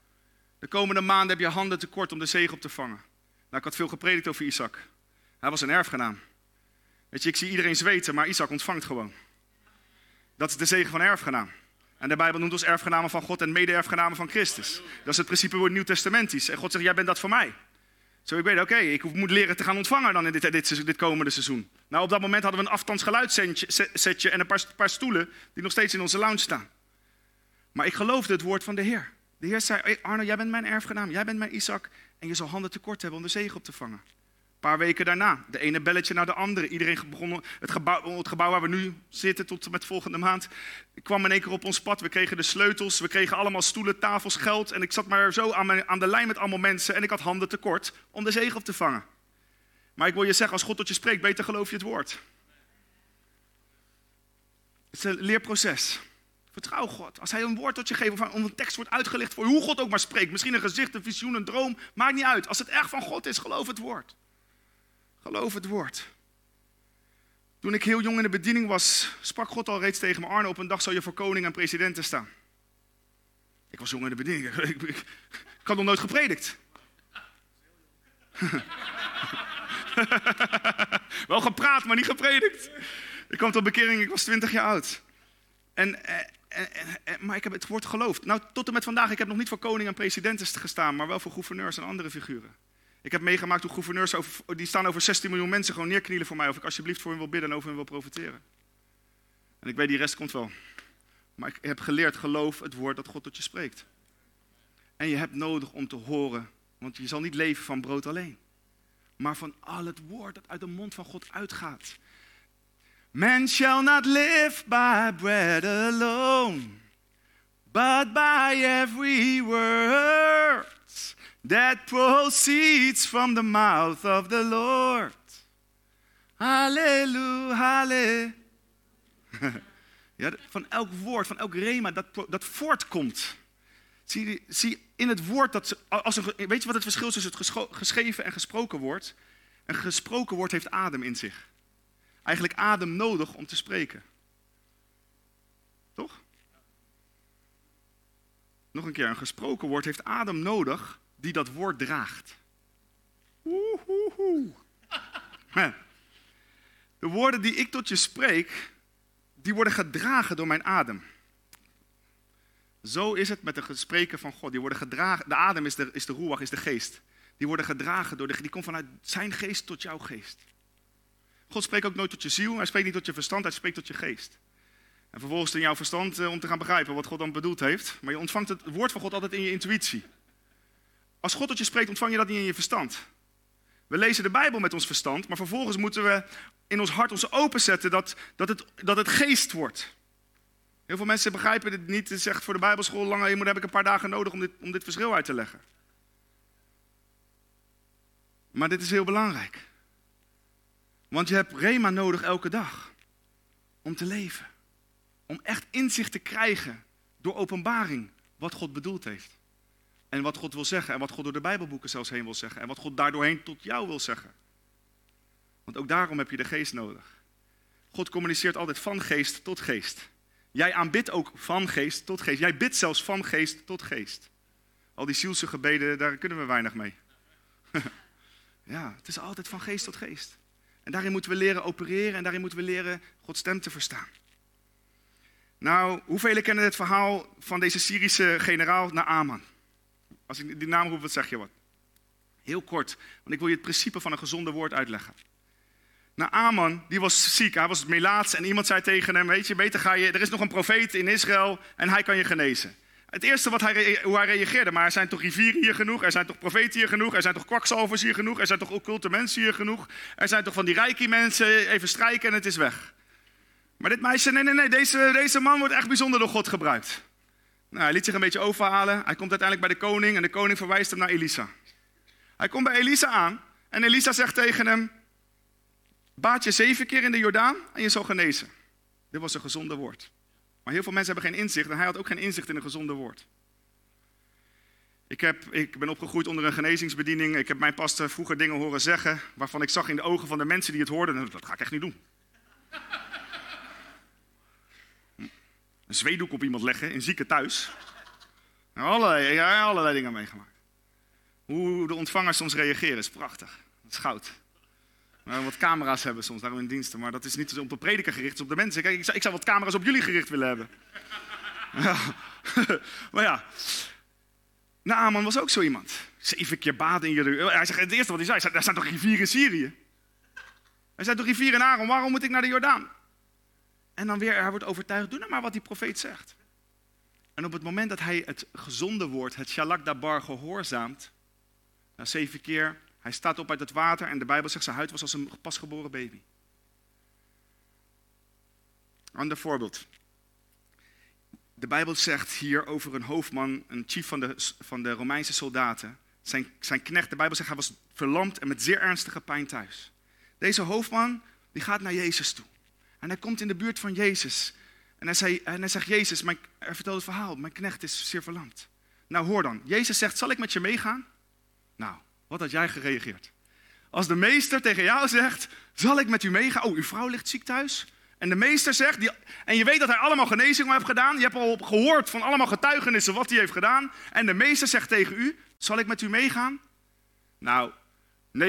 De komende maanden heb je handen tekort om de zegen op te vangen. Nou, ik had veel gepredikt over Isaac. Hij was een erfgenaam. Weet je, ik zie iedereen zweten, maar Isaac ontvangt gewoon. Dat is de zegen van erfgenaam. En de Bijbel noemt ons erfgenamen van God en mede-erfgenamen van Christus. Dat is het principe voor het Nieuw Testamentisch. En God zegt, jij bent dat voor mij. Zo ik weet, oké, ik moet leren te gaan ontvangen dan in dit, dit, dit, komende seizoen. Nou, op dat moment hadden we een afstandsgeluidssetje en een paar, paar stoelen die nog steeds in onze lounge staan. Maar ik geloofde het woord van de Heer. De Heer zei, Arno, jij bent mijn erfgenaam, jij bent mijn Isaac en je zal handen tekort hebben om de zegen op te vangen. Paar weken daarna, de ene belletje naar de andere. Iedereen begon, het gebouw, het gebouw waar we nu zitten tot met volgende maand, kwam in één keer op ons pad. We kregen de sleutels, we kregen allemaal stoelen, tafels, geld. En ik zat maar zo aan, aan de lijn met allemaal mensen en ik had handen tekort om de zegen op te vangen. Maar ik wil je zeggen, als God tot je spreekt, beter geloof je het woord. Het is een leerproces. Vertrouw God. Als hij een woord tot je geeft, of een tekst wordt uitgelegd voor hoe God ook maar spreekt. Misschien een gezicht, een visioen, een droom. Maakt niet uit. Als het echt van God is, geloof het woord. Geloof het woord. Toen ik heel jong in de bediening was, sprak God al reeds tegen me: Arno, op een dag zal je voor koning en presidenten staan. Ik was jong in de bediening. Ik, had nog nooit gepredikt. Wel gepraat, maar niet gepredikt. Ik kwam tot bekering, ik was 20 jaar oud. En, eh, en, maar ik heb het woord geloofd. Nou, tot en met vandaag, ik heb nog niet voor koning en presidenten gestaan, maar wel voor gouverneurs en andere figuren. Ik heb meegemaakt hoe gouverneurs, die staan over 16 miljoen mensen, gewoon neerknielen voor mij. Of ik alsjeblieft voor hen wil bidden en over hen wil profiteren. En ik weet, die rest komt wel. Maar ik heb geleerd, geloof het woord dat God tot je spreekt. En je hebt nodig om te horen, want je zal niet leven van brood alleen. Maar van al het woord dat uit de mond van God uitgaat. Man shall not live by bread alone, but by every word that proceeds from the mouth of the Lord. Halleluja, halle. Ja, van elk woord, van elk rema dat, dat voortkomt. Zie, zie, in het woord, dat, als een, weet je wat het verschil is tussen het geschreven en gesproken woord? Een gesproken woord heeft adem in zich. Eigenlijk adem nodig om te spreken. Toch? Nog een keer, een gesproken woord heeft adem nodig die dat woord draagt. Oeh, De woorden die ik tot je spreek, die worden gedragen door mijn adem. Zo is het met de gesprekken van God. Die worden gedragen, de adem is de, is de is de geest. Die worden gedragen door de, die komt vanuit zijn geest tot jouw geest. God spreekt ook nooit tot je ziel, hij spreekt niet tot je verstand, hij spreekt tot je geest. En vervolgens in jouw verstand eh, om te gaan begrijpen wat God dan bedoeld heeft. Maar je ontvangt het woord van God altijd in je intuïtie. Als God tot je spreekt, ontvang je dat niet in je verstand. We lezen de Bijbel met ons verstand, maar vervolgens moeten we in ons hart ons openzetten dat, dat, het, dat het geest wordt. Heel veel mensen begrijpen dit niet. Het echt voor de Bijbelschool lang, je moet, heb ik een paar dagen nodig om dit, om dit verschil uit te leggen. Maar dit is heel belangrijk. Want je hebt Rema nodig elke dag om te leven. Om echt inzicht te krijgen door openbaring wat God bedoeld heeft. En wat God wil zeggen. En wat God door de Bijbelboeken zelfs heen wil zeggen. En wat God daardoorheen tot jou wil zeggen. Want ook daarom heb je de geest nodig. God communiceert altijd van geest tot geest. Jij aanbidt ook van geest tot geest. Jij bidt zelfs van geest tot geest. Al die zielse gebeden, daar kunnen we weinig mee. ja, het is altijd van geest tot geest. En daarin moeten we leren opereren en daarin moeten we leren Gods stem te verstaan. Nou, hoeveel kennen het verhaal van deze Syrische generaal Naaman? Als ik die naam roep, wat zeg je wat? Heel kort, want ik wil je het principe van een gezonde woord uitleggen. Naaman, die was ziek, hij was melaats en iemand zei tegen hem, weet je, beter ga je, er is nog een profeet in Israël en hij kan je genezen. Het eerste wat hij, hoe hij reageerde, maar er zijn toch rivieren hier genoeg, er zijn toch profeten hier genoeg, er zijn toch kwakzalvers hier genoeg, er zijn toch occulte mensen hier genoeg, er zijn toch van die rijke mensen, even strijken en het is weg. Maar dit meisje, nee, nee, nee, deze, deze man wordt echt bijzonder door God gebruikt. Nou, hij liet zich een beetje overhalen, hij komt uiteindelijk bij de koning en de koning verwijst hem naar Elisa. Hij komt bij Elisa aan en Elisa zegt tegen hem, baat je zeven keer in de Jordaan en je zal genezen. Dit was een gezonde woord. Maar heel veel mensen hebben geen inzicht en hij had ook geen inzicht in een gezonde woord. Ik, heb, ik ben opgegroeid onder een genezingsbediening. Ik heb mijn pastor vroeger dingen horen zeggen waarvan ik zag in de ogen van de mensen die het hoorden, dat ga ik echt niet doen. Een zweedoek op iemand leggen in zieke thuis. Allerlei, allerlei dingen meegemaakt. Hoe de ontvangers soms reageren is prachtig. Dat is goud. Wat camera's hebben soms, daarom in diensten. Maar dat is niet op de prediker gericht, op de mensen. Kijk, ik zou, ik zou wat camera's op jullie gericht willen hebben. Maar ja, Naaman was ook zo iemand. Zeven keer baden in je... Hij zegt, het eerste wat hij zei, er zijn toch rivieren in Syrië? Er zijn toch rivieren in Aaron, waarom moet ik naar de Jordaan? En dan weer, hij wordt overtuigd, doe nou maar wat die profeet zegt. En op het moment dat hij het gezonde woord, het shalak dabar, gehoorzaamt, na zeven keer hij staat op uit het water en de Bijbel zegt zijn huid was als een pasgeboren baby. Ander voorbeeld. De Bijbel zegt hier over een hoofdman, een chief van de, van de Romeinse soldaten. Zijn, zijn knecht, de Bijbel zegt, hij was verlamd en met zeer ernstige pijn thuis. Deze hoofdman, die gaat naar Jezus toe. En hij komt in de buurt van Jezus. En hij, en hij zegt, Jezus, mijn, hij vertelt het verhaal, mijn knecht is zeer verlamd. Nou hoor dan, Jezus zegt, zal ik met je meegaan? Nou, wat had jij gereageerd? Als de meester tegen jou zegt, zal ik met u meegaan? Oh, uw vrouw ligt ziek thuis. En de meester zegt, die, en je weet dat hij allemaal genezingen heeft gedaan. Je hebt al gehoord van allemaal getuigenissen wat hij heeft gedaan. En de meester zegt tegen u, zal ik met u meegaan? Nou, 99,9%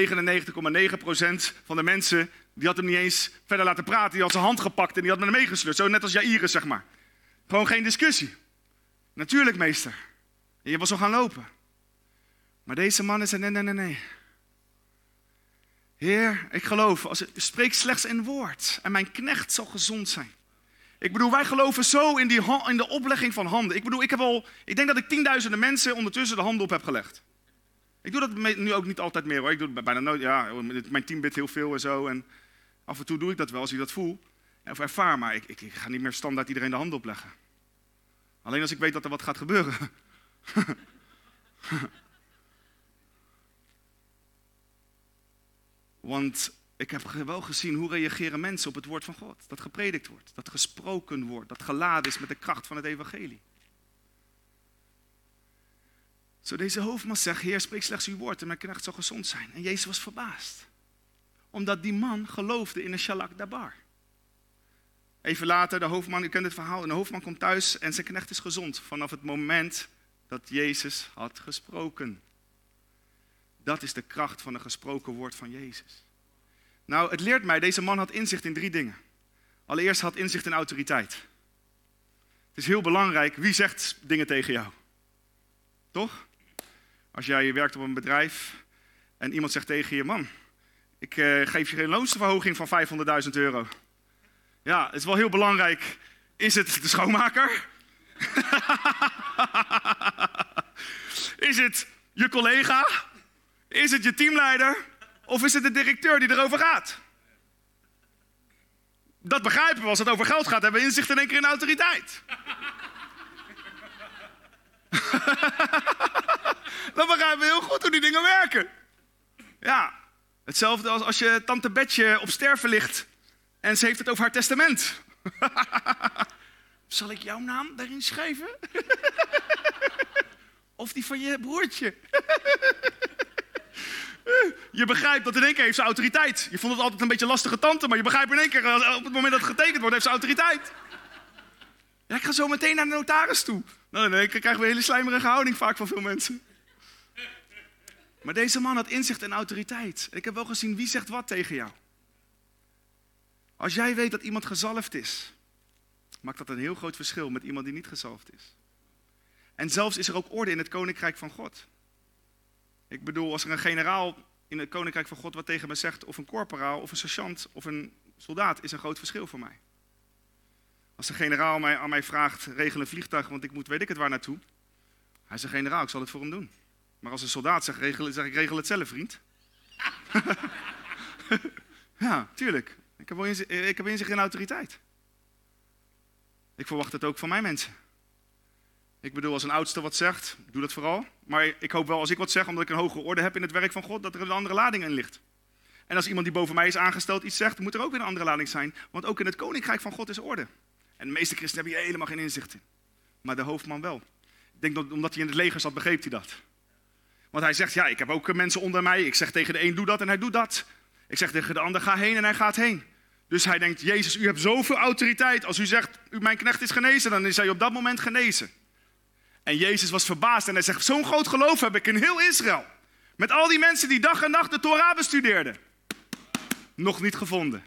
van de mensen, die had hem niet eens verder laten praten. Die had zijn hand gepakt en die had met hem. Zo net als Jairus, zeg maar. Gewoon geen discussie. Natuurlijk, meester. En je was al gaan lopen. Maar deze mannen zei: nee, nee, nee, nee. Heer, ik geloof, als spreek slechts een woord en mijn knecht zal gezond zijn. Ik bedoel, wij geloven zo in, die, in de oplegging van handen. Ik bedoel, ik, heb al, ik denk dat ik tienduizenden mensen ondertussen de handen op heb gelegd. Ik doe dat nu ook niet altijd meer hoor. Ik doe het bijna nooit. Ja, mijn team bidt heel veel en zo. En af en toe doe ik dat wel als ik dat voel. Of ervaar, maar ik, ik, ik ga niet meer standaard iedereen de handen opleggen. Alleen als ik weet dat er wat gaat gebeuren. Want ik heb wel gezien hoe reageren mensen op het woord van God. Dat gepredikt wordt, dat gesproken wordt, dat geladen is met de kracht van het evangelie. Zo deze hoofdman zegt, Heer, spreek slechts uw woord en mijn knecht zal gezond zijn. En Jezus was verbaasd. Omdat die man geloofde in een shalak dabar. Even later, de hoofdman, u kent het verhaal, de hoofdman komt thuis en zijn knecht is gezond. Vanaf het moment dat Jezus had gesproken. Dat is de kracht van een gesproken woord van Jezus. Nou, het leert mij, deze man had inzicht in drie dingen. Allereerst had inzicht in autoriteit. Het is heel belangrijk, wie zegt dingen tegen jou? Toch? Als jij werkt op een bedrijf en iemand zegt tegen je, man, ik uh, geef je geen loonsverhoging van 500.000 euro. Ja, het is wel heel belangrijk. Is het de schoonmaker? is het je collega? Is het je teamleider? Of is het de directeur die erover gaat? Dat begrijpen we. Als het over geld gaat, hebben we inzicht in één keer in autoriteit. Dan begrijpen we heel goed hoe die dingen werken. Ja, hetzelfde als als je tante Betje op sterven ligt en ze heeft het over haar testament. Zal ik jouw naam daarin schrijven? of die van je broertje? je begrijpt dat in één keer heeft ze autoriteit. Je vond het altijd een beetje lastige tante, maar je begrijpt in één keer, eh, op het moment dat het getekend wordt, heeft ze autoriteit. Ja, ik ga zo meteen naar de notaris toe. Nou, keer krijgen we een hele slijmerige houding vaak van veel mensen. Maar deze man had inzicht en autoriteit. ik heb wel gezien wie zegt wat tegen jou. Als jij weet dat iemand gezalfd is, maakt dat een heel groot verschil met iemand die niet gezalfd is. En zelfs is er ook orde in het koninkrijk van God. Ik bedoel, als er een generaal in het koninkrijk van God wat tegen me zegt, of een korporaal, of een sergeant, of een soldaat, is een groot verschil voor mij. Als een generaal mij, aan mij vraagt, regel een vliegtuig, want ik moet weet ik het waar naartoe. Hij zegt, generaal, ik zal het voor hem doen. Maar als een soldaat zegt, zeg ik, regel het zelf, vriend. ja, tuurlijk. Ik heb, inzicht, ik heb inzicht in autoriteit. Ik verwacht het ook van mijn mensen. Ik bedoel, als een oudste wat zegt, doe dat vooral. Maar ik hoop wel als ik wat zeg, omdat ik een hogere orde heb in het werk van God, dat er een andere lading in ligt. En als iemand die boven mij is aangesteld iets zegt, moet er ook weer een andere lading zijn. Want ook in het koninkrijk van God is orde. En de meeste christenen hebben hier helemaal geen inzicht in. Maar de hoofdman wel. Ik denk dat omdat hij in het leger zat, begreep hij dat. Want hij zegt, ja, ik heb ook mensen onder mij. Ik zeg tegen de een, doe dat en hij doet dat. Ik zeg tegen de ander, ga heen en hij gaat heen. Dus hij denkt, Jezus, u hebt zoveel autoriteit. Als u zegt, mijn knecht is genezen, dan is hij op dat moment genezen. En Jezus was verbaasd en hij zegt, zo'n groot geloof heb ik in heel Israël. Met al die mensen die dag en nacht de Torah bestudeerden. Nog niet gevonden.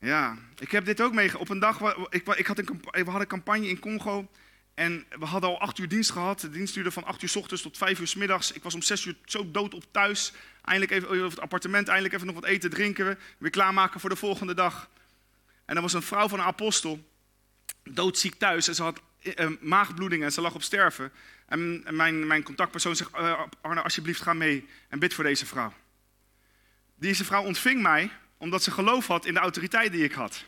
Ja, ik heb dit ook meegemaakt. Op een dag, ik, ik had een, we hadden een campagne in Congo. En we hadden al acht uur dienst gehad. De dienst duurde van acht uur s ochtends tot vijf uur s middags. Ik was om zes uur zo dood op thuis. Eindelijk even over het appartement, eindelijk even nog wat eten, drinken. Weer klaarmaken voor de volgende dag. En er was een vrouw van een apostel, doodziek thuis. En ze had uh, maagbloedingen en ze lag op sterven. En, mijn, mijn contactpersoon zegt, Arne, alsjeblieft ga mee en bid voor deze vrouw. Deze vrouw ontving mij omdat ze geloof had in de autoriteit die ik had.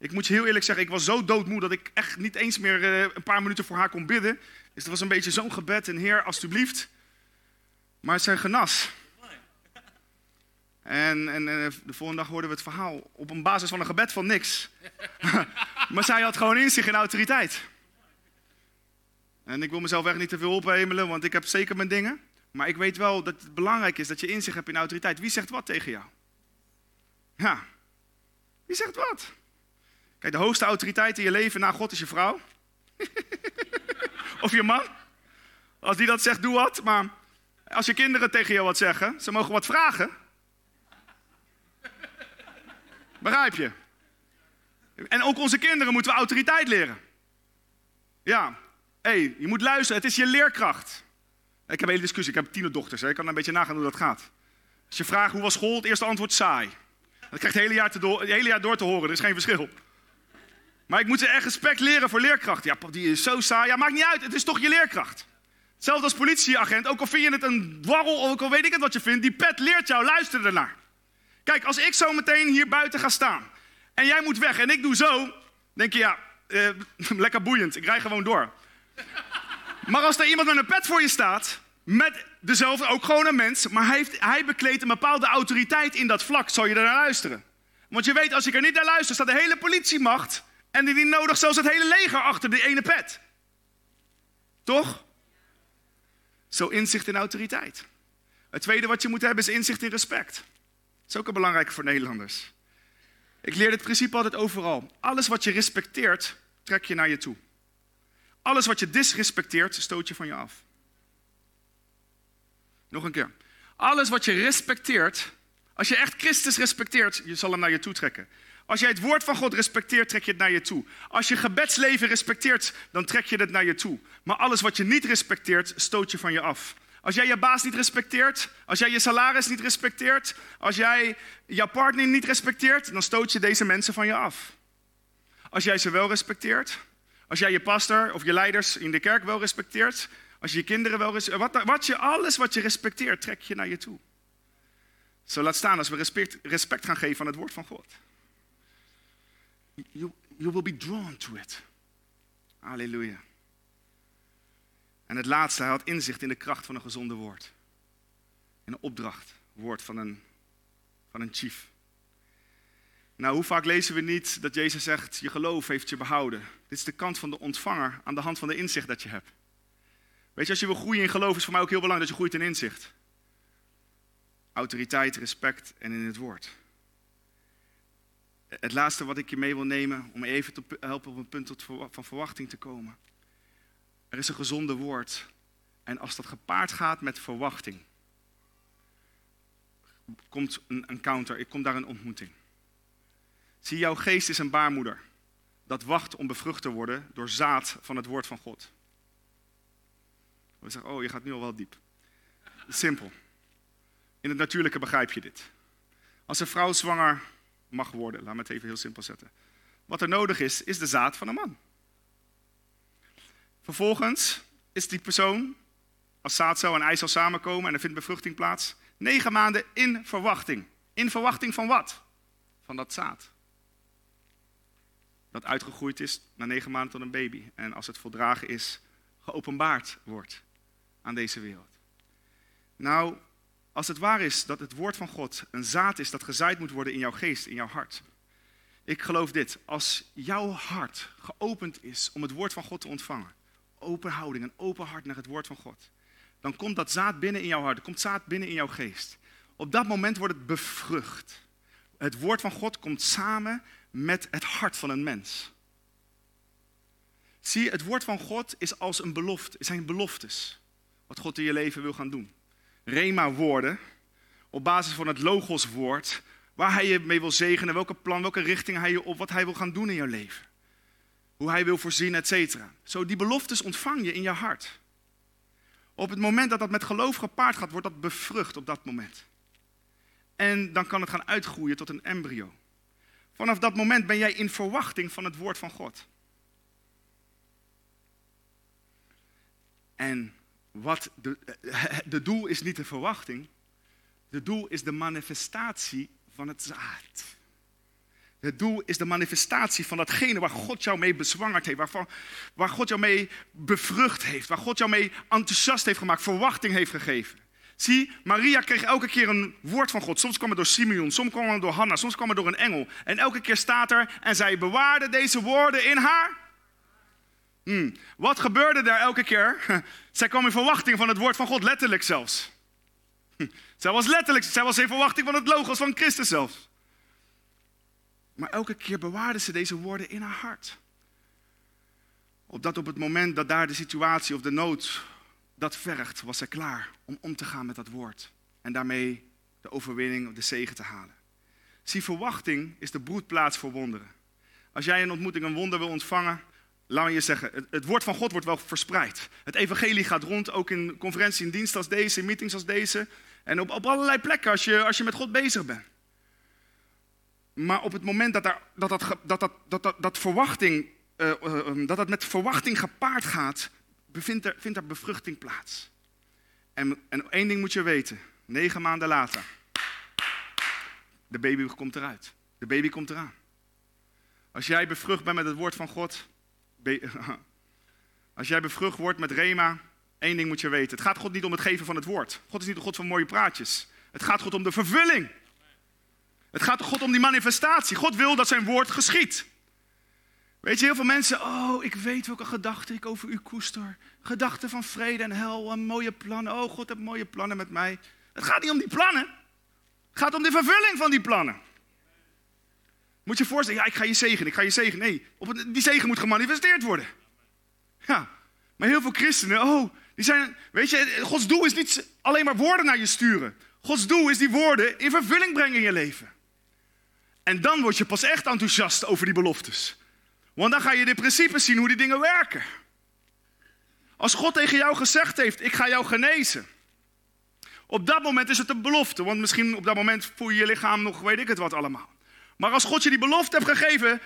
Ik moet je heel eerlijk zeggen, ik was zo doodmoe dat ik echt niet eens meer uh, een paar minuten voor haar kon bidden. Dus het was een beetje zo'n gebed en Heer, alsjeblieft. Maar het zijn genas. En, en de volgende dag hoorden we het verhaal op een basis van een gebed van niks. maar zij had gewoon in zich in autoriteit. En ik wil mezelf echt niet te veel ophemelen, want ik heb zeker mijn dingen. Maar ik weet wel dat het belangrijk is dat je inzicht hebt in autoriteit. Wie zegt wat tegen jou? Ja, wie zegt wat? Kijk, de hoogste autoriteit in je leven na God is je vrouw. of je man. Als die dat zegt, doe wat. Maar als je kinderen tegen jou wat zeggen, ze mogen wat vragen. Begrijp je? En ook onze kinderen moeten we autoriteit leren. Ja, hey, je moet luisteren, het is je leerkracht. Ik heb een hele discussie, ik heb tienerdochters, hè. ik kan een beetje nagaan hoe dat gaat. Als je vraagt hoe was school, het eerste antwoord saai. Dat krijgt het hele jaar, te het hele jaar door te horen, er is geen verschil. Maar ik moet ze echt respect leren voor leerkracht. Ja, die is zo saai. Ja, maakt niet uit, het is toch je leerkracht. Hetzelfde als politieagent, ook al vind je het een dwarrel, ook al weet ik het wat je vindt, die pet leert jou, luister ernaar. Kijk, als ik zo meteen hier buiten ga staan en jij moet weg en ik doe zo, denk je ja, eh, lekker boeiend, ik rij gewoon door. Maar als er iemand met een pet voor je staat, met dezelfde, ook gewoon een mens, maar hij, heeft, hij bekleedt een bepaalde autoriteit in dat vlak, zal je er naar luisteren. Want je weet, als ik er niet naar luister, staat de hele politiemacht en die, nodig zelfs het hele leger achter die ene pet. Toch? Zo inzicht in autoriteit. Het tweede wat je moet hebben is inzicht in respect. Dat is ook een belangrijke voor Nederlanders. Ik leer dit principe altijd overal. Alles wat je respecteert, trek je naar je toe. Alles wat je disrespecteert, stoot je van je af. Nog een keer. Alles wat je respecteert, als je echt Christus respecteert, je zal hem naar je toe trekken. Als jij het woord van God respecteert, trek je het naar je toe. Als je gebedsleven respecteert, dan trek je het naar je toe. Maar alles wat je niet respecteert, stoot je van je af. Als jij je baas niet respecteert, als jij je salaris niet respecteert, als jij jouw partner niet respecteert, dan stoot je deze mensen van je af. Als jij ze wel respecteert, als jij je pastor of je leiders in de kerk wel respecteert, als je je kinderen wel respecteert, wat, wat je, alles wat je respecteert, trek je naar je toe. Zo laat staan als we respect, respect gaan geven aan het woord van God. You, you will be drawn to it. Halleluja. En het laatste, hij had inzicht in de kracht van een gezonde woord. Een opdracht, woord van een, van een chief. Nou, hoe vaak lezen we niet dat Jezus zegt, je geloof heeft je behouden. Dit is de kant van de ontvanger aan de hand van de inzicht dat je hebt. Weet je, als je wil groeien in geloof is voor mij ook heel belangrijk dat je groeit in inzicht. Autoriteit, respect en in het woord. Het laatste wat ik je mee wil nemen, om even te helpen op een punt tot van verwachting te komen. Er is een gezonde woord. En als dat gepaard gaat met verwachting, komt een encounter, ik kom daar een ontmoeting. Zie, jouw geest is een baarmoeder. Dat wacht om bevrucht te worden door zaad van het woord van God. We zeggen, oh, je gaat nu al wel diep. Simpel. In het natuurlijke begrijp je dit. Als een vrouw zwanger mag worden, laat me het even heel simpel zetten. Wat er nodig is, is de zaad van een man. Vervolgens is die persoon, als zaadcel en ei zal samenkomen en er vindt bevruchting plaats, negen maanden in verwachting. In verwachting van wat? Van dat zaad. Dat uitgegroeid is na negen maanden tot een baby. En als het voldragen is, geopenbaard wordt aan deze wereld. Nou, als het waar is dat het woord van God een zaad is dat gezaaid moet worden in jouw geest, in jouw hart. Ik geloof dit, als jouw hart geopend is om het woord van God te ontvangen, open houding, een open hart naar het woord van God, dan komt dat zaad binnen in jouw hart, er komt zaad binnen in jouw geest. Op dat moment wordt het bevrucht. Het woord van God komt samen met het hart van een mens. Zie, het woord van God is als een belofte, zijn beloftes. Wat God in je leven wil gaan doen. Rema woorden, op basis van het logos woord, waar hij je mee wil zegenen, welke plan, welke richting hij je op, wat hij wil gaan doen in jouw leven. Hoe hij wil voorzien, et cetera. Zo, die beloftes ontvang je in je hart. Op het moment dat dat met geloof gepaard gaat, wordt dat bevrucht op dat moment. En dan kan het gaan uitgroeien tot een embryo. Vanaf dat moment ben jij in verwachting van het woord van God. En wat de, de doel is niet de verwachting. De doel is de manifestatie van het zaad. Het doel is de manifestatie van datgene waar God jou mee bezwangerd heeft, waarvan, waar God jou mee bevrucht heeft, waar God jou mee enthousiast heeft gemaakt, verwachting heeft gegeven. Zie, Maria kreeg elke keer een woord van God. Soms kwam het door Simeon, soms kwam het door Hanna, soms kwam het door een engel. En elke keer staat er, en zij bewaarde deze woorden in haar. Hmm. Wat gebeurde daar elke keer? Zij kwam in verwachting van het woord van God, letterlijk zelfs. Zij was letterlijk, zij was in verwachting van het logos van Christus zelfs. Maar elke keer bewaarde ze deze woorden in haar hart. Opdat op het moment dat daar de situatie of de nood dat vergt, was zij klaar om om te gaan met dat woord. En daarmee de overwinning of de zegen te halen. Zie, verwachting is de broedplaats voor wonderen. Als jij een ontmoeting, een wonder wil ontvangen, laat je zeggen, het, woord van God wordt wel verspreid. Het evangelie gaat rond, ook in conferenties, in diensten als deze, in meetings als deze. En op, op allerlei plekken als je, als je met God bezig bent. Maar op het moment dat, dat, dat, dat, dat, dat, dat, verwachting, uh, uh, dat dat met verwachting gepaard gaat, bevindt er, vindt er bevruchting plaats. En, en één ding moet je weten, negen maanden later, de baby komt eruit. De baby komt eraan. Als jij bevrucht bent met het woord van God, als jij bevrucht wordt met Rema, één ding moet je weten. Het gaat God niet om het geven van het woord. God is niet de God van mooie praatjes. Het gaat God om de vervulling. Het gaat God om die manifestatie. God wil dat zijn woord geschiet. Weet je, heel veel mensen, oh, ik weet welke gedachten ik over u koester. Gedachten van vrede en hel en mooie plannen. Oh, God heeft mooie plannen met mij. Het gaat niet om die plannen. Het gaat om de vervulling van die plannen. Moet je voorstellen, ja, ik ga je zegenen, ik ga je zegenen. Nee, op die zegen moet gemanifesteerd worden. Ja, maar heel veel christenen, oh, die zijn, weet je, Gods doel is niet alleen maar woorden naar je sturen. Gods doel is die woorden in vervulling brengen in je leven. En dan word je pas echt enthousiast over die beloftes. Want dan ga je de principes zien hoe die dingen werken. Als God tegen jou gezegd heeft, ik ga jou genezen. Op dat moment is het een belofte, want misschien op dat moment voel je je lichaam nog, weet ik het wat allemaal. Maar als God je die belofte heeft gegeven,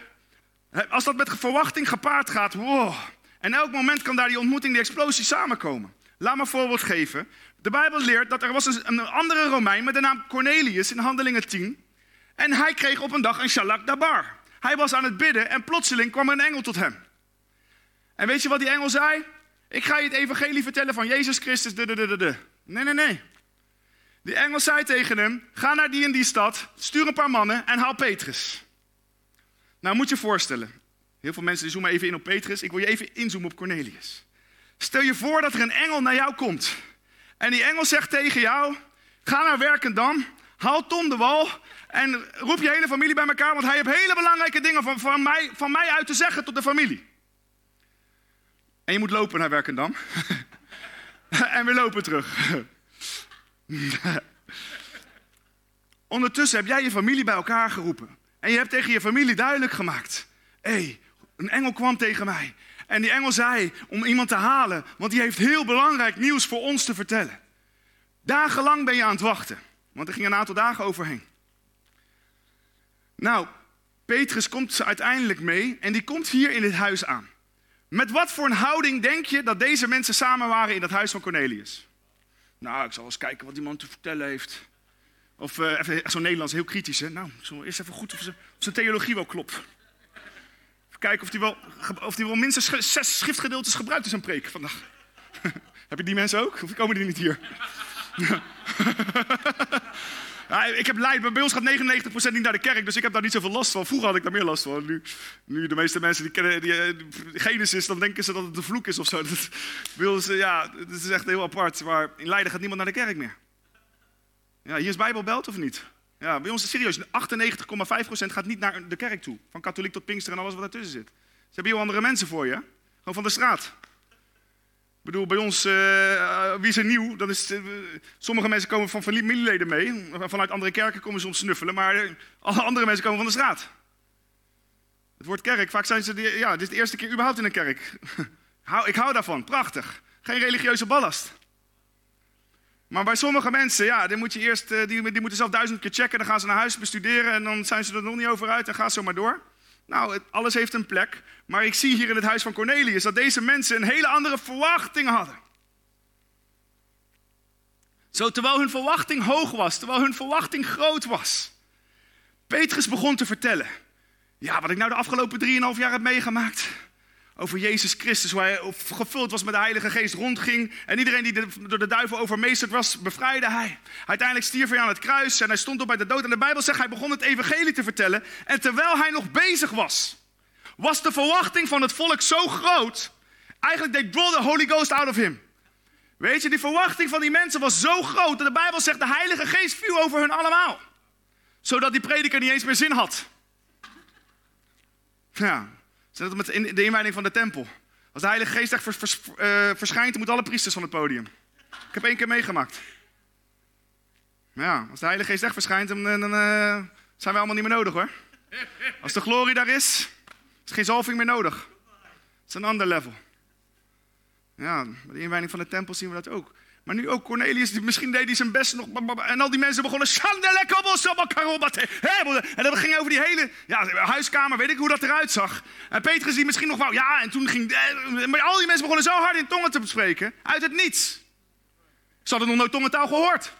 als dat met verwachting gepaard gaat, wow. En elk moment kan daar die ontmoeting, die explosie samenkomen. Laat me een voorbeeld geven. De Bijbel leert dat er was een, andere Romein met de naam Cornelius in Handelingen 10. En hij kreeg op een dag een shalak dabar. Hij was aan het bidden en plotseling kwam er een engel tot hem. En weet je wat die engel zei? Ik ga je het evangelie vertellen van Jezus Christus. De, de, de, de. Nee, nee, nee. Die engel zei tegen hem: Ga naar die en die stad, stuur een paar mannen en haal Petrus. Nou, moet je je voorstellen. Heel veel mensen zoomen even in op Petrus. Ik wil je even inzoomen op Cornelius. Stel je voor dat er een engel naar jou komt. En die engel zegt tegen jou: Ga naar Werkendam, haal Tom de Wal en roep je hele familie bij elkaar, want hij heeft hele belangrijke dingen van, van, mij, van mij uit te zeggen tot de familie. En je moet lopen naar Werkendam. en we lopen terug. Ondertussen heb jij je familie bij elkaar geroepen. En je hebt tegen je familie duidelijk gemaakt: hé, hey, een engel kwam tegen mij. En die engel zei om iemand te halen, want die heeft heel belangrijk nieuws voor ons te vertellen. Dagenlang ben je aan het wachten, want er ging een aantal dagen overheen. Nou, Petrus komt uiteindelijk mee en die komt hier in dit huis aan. Met wat voor een houding denk je dat deze mensen samen waren in dat huis van Cornelius? Nou, ik zal eens kijken wat die man te vertellen heeft. Of uh, even zo'n Nederlands, heel kritisch. Hè? Nou, eerst even goed of zijn theologie wel klopt. Even kijken of hij wel, of die wel minstens zes schriftgedeeltes gebruikt in zijn preek vandaag. Heb je die mensen ook? Of komen die niet hier? Ik heb leid, bij ons gaat 99% niet naar de kerk, dus ik heb daar niet zoveel last van. Vroeger had ik daar meer last van. Nu, nu de meeste mensen die kennen die, eh, Genesis, dan denken ze dat het een vloek is of zo. Dat, bij ja, het is echt heel apart. Maar in Leiden gaat niemand naar de kerk meer. Ja, hier is Bijbelbelt of niet? Ja, bij ons is serieus. 98,5% gaat niet naar de kerk toe. Van katholiek tot pinkster en alles wat ertussen zit. Ze hebben heel andere mensen voor je. Gewoon van de straat. Ik bedoel, bij ons, uh, wie is er nieuw? Dan is, uh, sommige mensen komen van familieleden mee. Vanuit andere kerken komen ze om snuffelen. Maar alle andere mensen komen van de straat. Het woord kerk, vaak zijn ze... ja, dit is de eerste keer überhaupt in een kerk. ik hou daarvan, prachtig. Geen religieuze ballast. Maar bij sommige mensen, ja, die, moet je eerst, die, die moeten zelf duizend keer checken. Dan gaan ze naar huis bestuderen en dan zijn ze er nog niet over uit en gaan zo maar door. Nou, alles heeft een plek. Maar ik zie hier in het huis van Cornelius dat deze mensen een hele andere verwachting hadden. Zo terwijl hun verwachting hoog was, terwijl hun verwachting groot was. Petrus begon te vertellen. Ja, wat ik nou de afgelopen drieënhalf jaar heb meegemaakt over Jezus Christus, hoe hij gevuld was met de Heilige Geest, rondging. En iedereen die door de duivel overmeesterd was, bevrijdde hij. Uiteindelijk stierf hij aan het kruis en hij stond op bij de dood. En de Bijbel zegt, hij begon het evangelie te vertellen. En terwijl hij nog bezig was, was de verwachting van het volk zo groot. Eigenlijk, they draw the Holy Ghost out of him. Weet je, die verwachting van die mensen was zo groot dat de Bijbel zegt, de Heilige Geest viel over hun allemaal. Zodat die prediker niet eens meer zin had. Ja, Zet met in de inwijding van de tempel. Als de Heilige Geest echt uh, verschijnt, moeten alle priesters van het podium. Ik heb één keer meegemaakt. Ja, als de Heilige Geest echt verschijnt, dan, dan uh, zijn we allemaal niet meer nodig hoor. Als de glorie daar is, is geen zalving meer nodig. Het is een ander level. Ja, bij de inwijding van de tempel zien we dat ook. Maar nu ook Cornelius, misschien deed hij zijn best nog. En al die mensen begonnen. En dat ging over die hele ja, huiskamer, weet ik hoe dat eruit zag. En Petrus die misschien nog wou. Ja, en toen ging. Eh, maar al die mensen begonnen zo hard in tongen te bespreken. Uit het niets. Ze hadden nog nooit tongentaal gehoord.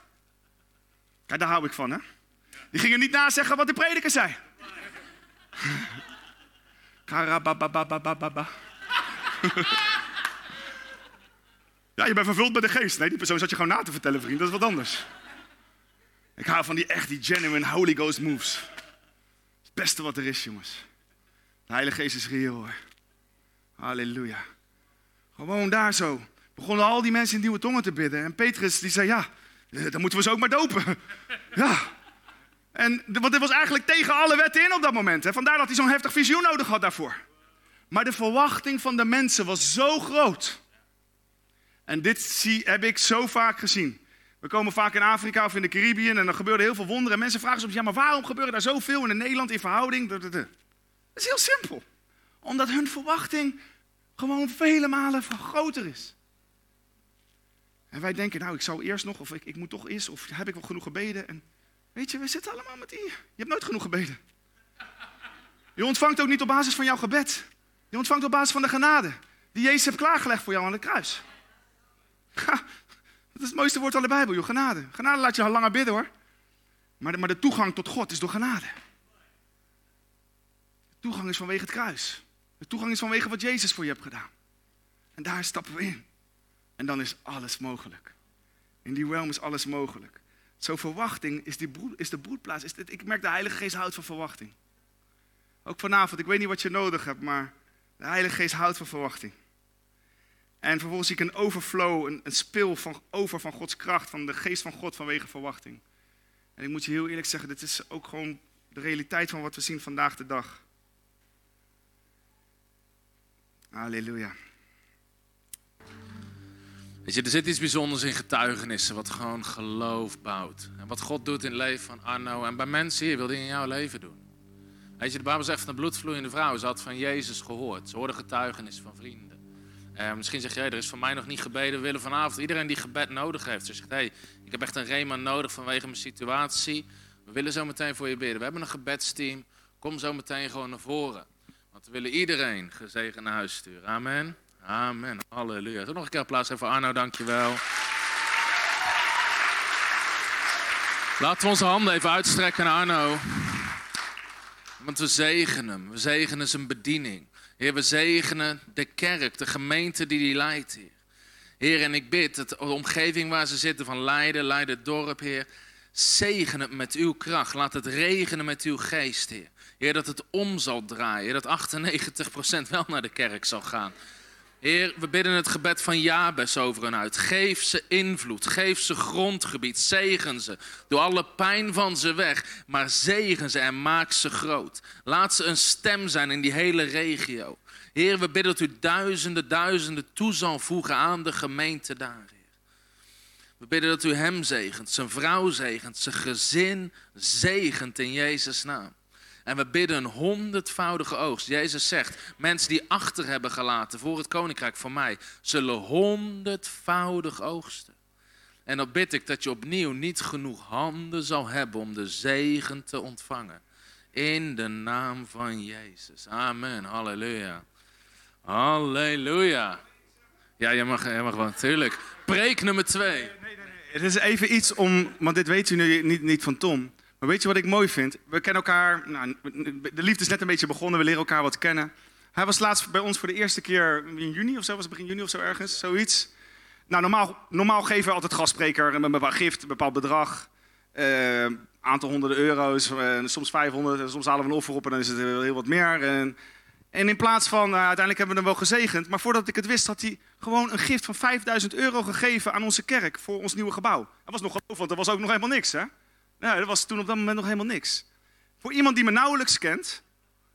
Kijk, daar hou ik van, hè? Die gingen niet nazeggen wat de prediker zei. Karabababababa. Ja, je bent vervuld met de geest. Nee, die persoon zat je gewoon na te vertellen, vriend. Dat is wat anders. Ik hou van die echt, die genuine Holy Ghost moves. Het beste wat er is, jongens. De Heilige Geest is reëel hoor. Halleluja. Gewoon daar zo. Begonnen al die mensen in nieuwe tongen te bidden. En Petrus die zei, ja, eh, dan moeten we ze ook maar dopen. ja. En want dit was eigenlijk tegen alle wetten in op dat moment. Hè. Vandaar dat hij zo'n heftig visioen nodig had daarvoor. Maar de verwachting van de mensen was zo groot. En dit zie, heb ik zo vaak gezien. We komen vaak in Afrika of in de Caribbean en dan gebeuren heel veel wonderen. En mensen vragen soms, ja, maar waarom gebeuren daar zoveel in Nederland in verhouding? Dat is heel simpel. Omdat hun verwachting gewoon vele malen groter is. En wij denken, nou, ik zou eerst nog, of ik, ik moet toch eerst, of heb ik wel genoeg gebeden? En weet je, we zitten allemaal met die. Je hebt nooit genoeg gebeden. Je ontvangt ook niet op basis van jouw gebed. Je ontvangt op basis van de genade die Jezus heeft klaargelegd voor jou aan het kruis. Dat is het mooiste woord van de Bijbel, joh, genade. Genade laat je al langer bidden hoor. Maar de, maar de toegang tot God is door genade. De toegang is vanwege het kruis. De toegang is vanwege wat Jezus voor je hebt gedaan. En daar stappen we in. En dan is alles mogelijk. In die realm is alles mogelijk. Zo verwachting is, die is de broedplaats. Is ik merk de Heilige Geest houdt van verwachting. Ook vanavond, ik weet niet wat je nodig hebt, maar de Heilige Geest houdt van verwachting. En vervolgens zie ik een overflow, een, een spil van, over van Gods kracht, van de geest van God vanwege verwachting. En ik moet je heel eerlijk zeggen, dit is ook gewoon de realiteit van wat we zien vandaag de dag. Halleluja. Weet je, er zit iets bijzonders in getuigenissen, wat gewoon geloof bouwt. En wat God doet in het leven van Arno en bij mensen hier wil hij in jouw leven doen. Weet je, de Bijbel zegt van de bloedvloeiende vrouw, ze had van Jezus gehoord. Ze hoorde getuigenissen van vrienden. Eh, misschien zeg jij, er is voor mij nog niet gebeden. We willen vanavond iedereen die gebed nodig heeft. Ze zegt, hey, ik heb echt een rema nodig vanwege mijn situatie. We willen zo meteen voor je bidden. We hebben een gebedsteam. Kom zo meteen gewoon naar voren. Want we willen iedereen gezegend naar huis sturen. Amen. Amen. Halleluja. Nog een keer applaus voor Arno, dankjewel. Laten we onze handen even uitstrekken naar Arno. Want we zegenen hem. We zegenen zijn bediening. Heer, we zegenen de kerk, de gemeente die die leidt, Heer. Heer, en ik bid dat de omgeving waar ze zitten, van Leiden, Leiden dorp, Heer. Zegen het met uw kracht. Laat het regenen met uw geest, Heer. Heer, dat het om zal draaien. Dat 98% wel naar de kerk zal gaan. Heer, we bidden het gebed van Jabes over hen uit. Geef ze invloed, geef ze grondgebied, zegen ze. Doe alle pijn van ze weg, maar zegen ze en maak ze groot. Laat ze een stem zijn in die hele regio. Heer, we bidden dat u duizenden, duizenden toe zal voegen aan de gemeente daar. We bidden dat u hem zegent, zijn vrouw zegent, zijn gezin zegent in Jezus' naam. En we bidden een honderdvoudige oogst. Jezus zegt, mensen die achter hebben gelaten voor het koninkrijk van mij, zullen honderdvoudig oogsten. En dan bid ik dat je opnieuw niet genoeg handen zal hebben om de zegen te ontvangen. In de naam van Jezus. Amen. Halleluja. Halleluja. Ja, je mag, je mag wel, natuurlijk. Preek nummer twee. Het is even iets om, want dit weet u nu niet, niet van Tom. Maar weet je wat ik mooi vind? We kennen elkaar, nou, de liefde is net een beetje begonnen, we leren elkaar wat kennen. Hij was laatst bij ons voor de eerste keer in juni of zo, was het begin juni of zo ergens, zoiets. Nou, normaal, normaal geven we altijd gastspreker een bepaald gift, een bepaald bedrag. Uh, aantal honderden euro's, uh, soms 500, soms halen we een offer op en dan is het heel wat meer. En, en in plaats van, uh, uiteindelijk hebben we hem wel gezegend, maar voordat ik het wist had hij gewoon een gift van 5000 euro gegeven aan onze kerk voor ons nieuwe gebouw. Dat was nog geloof, want er was ook nog helemaal niks hè. Nou, dat was toen op dat moment nog helemaal niks. Voor iemand die me nauwelijks kent,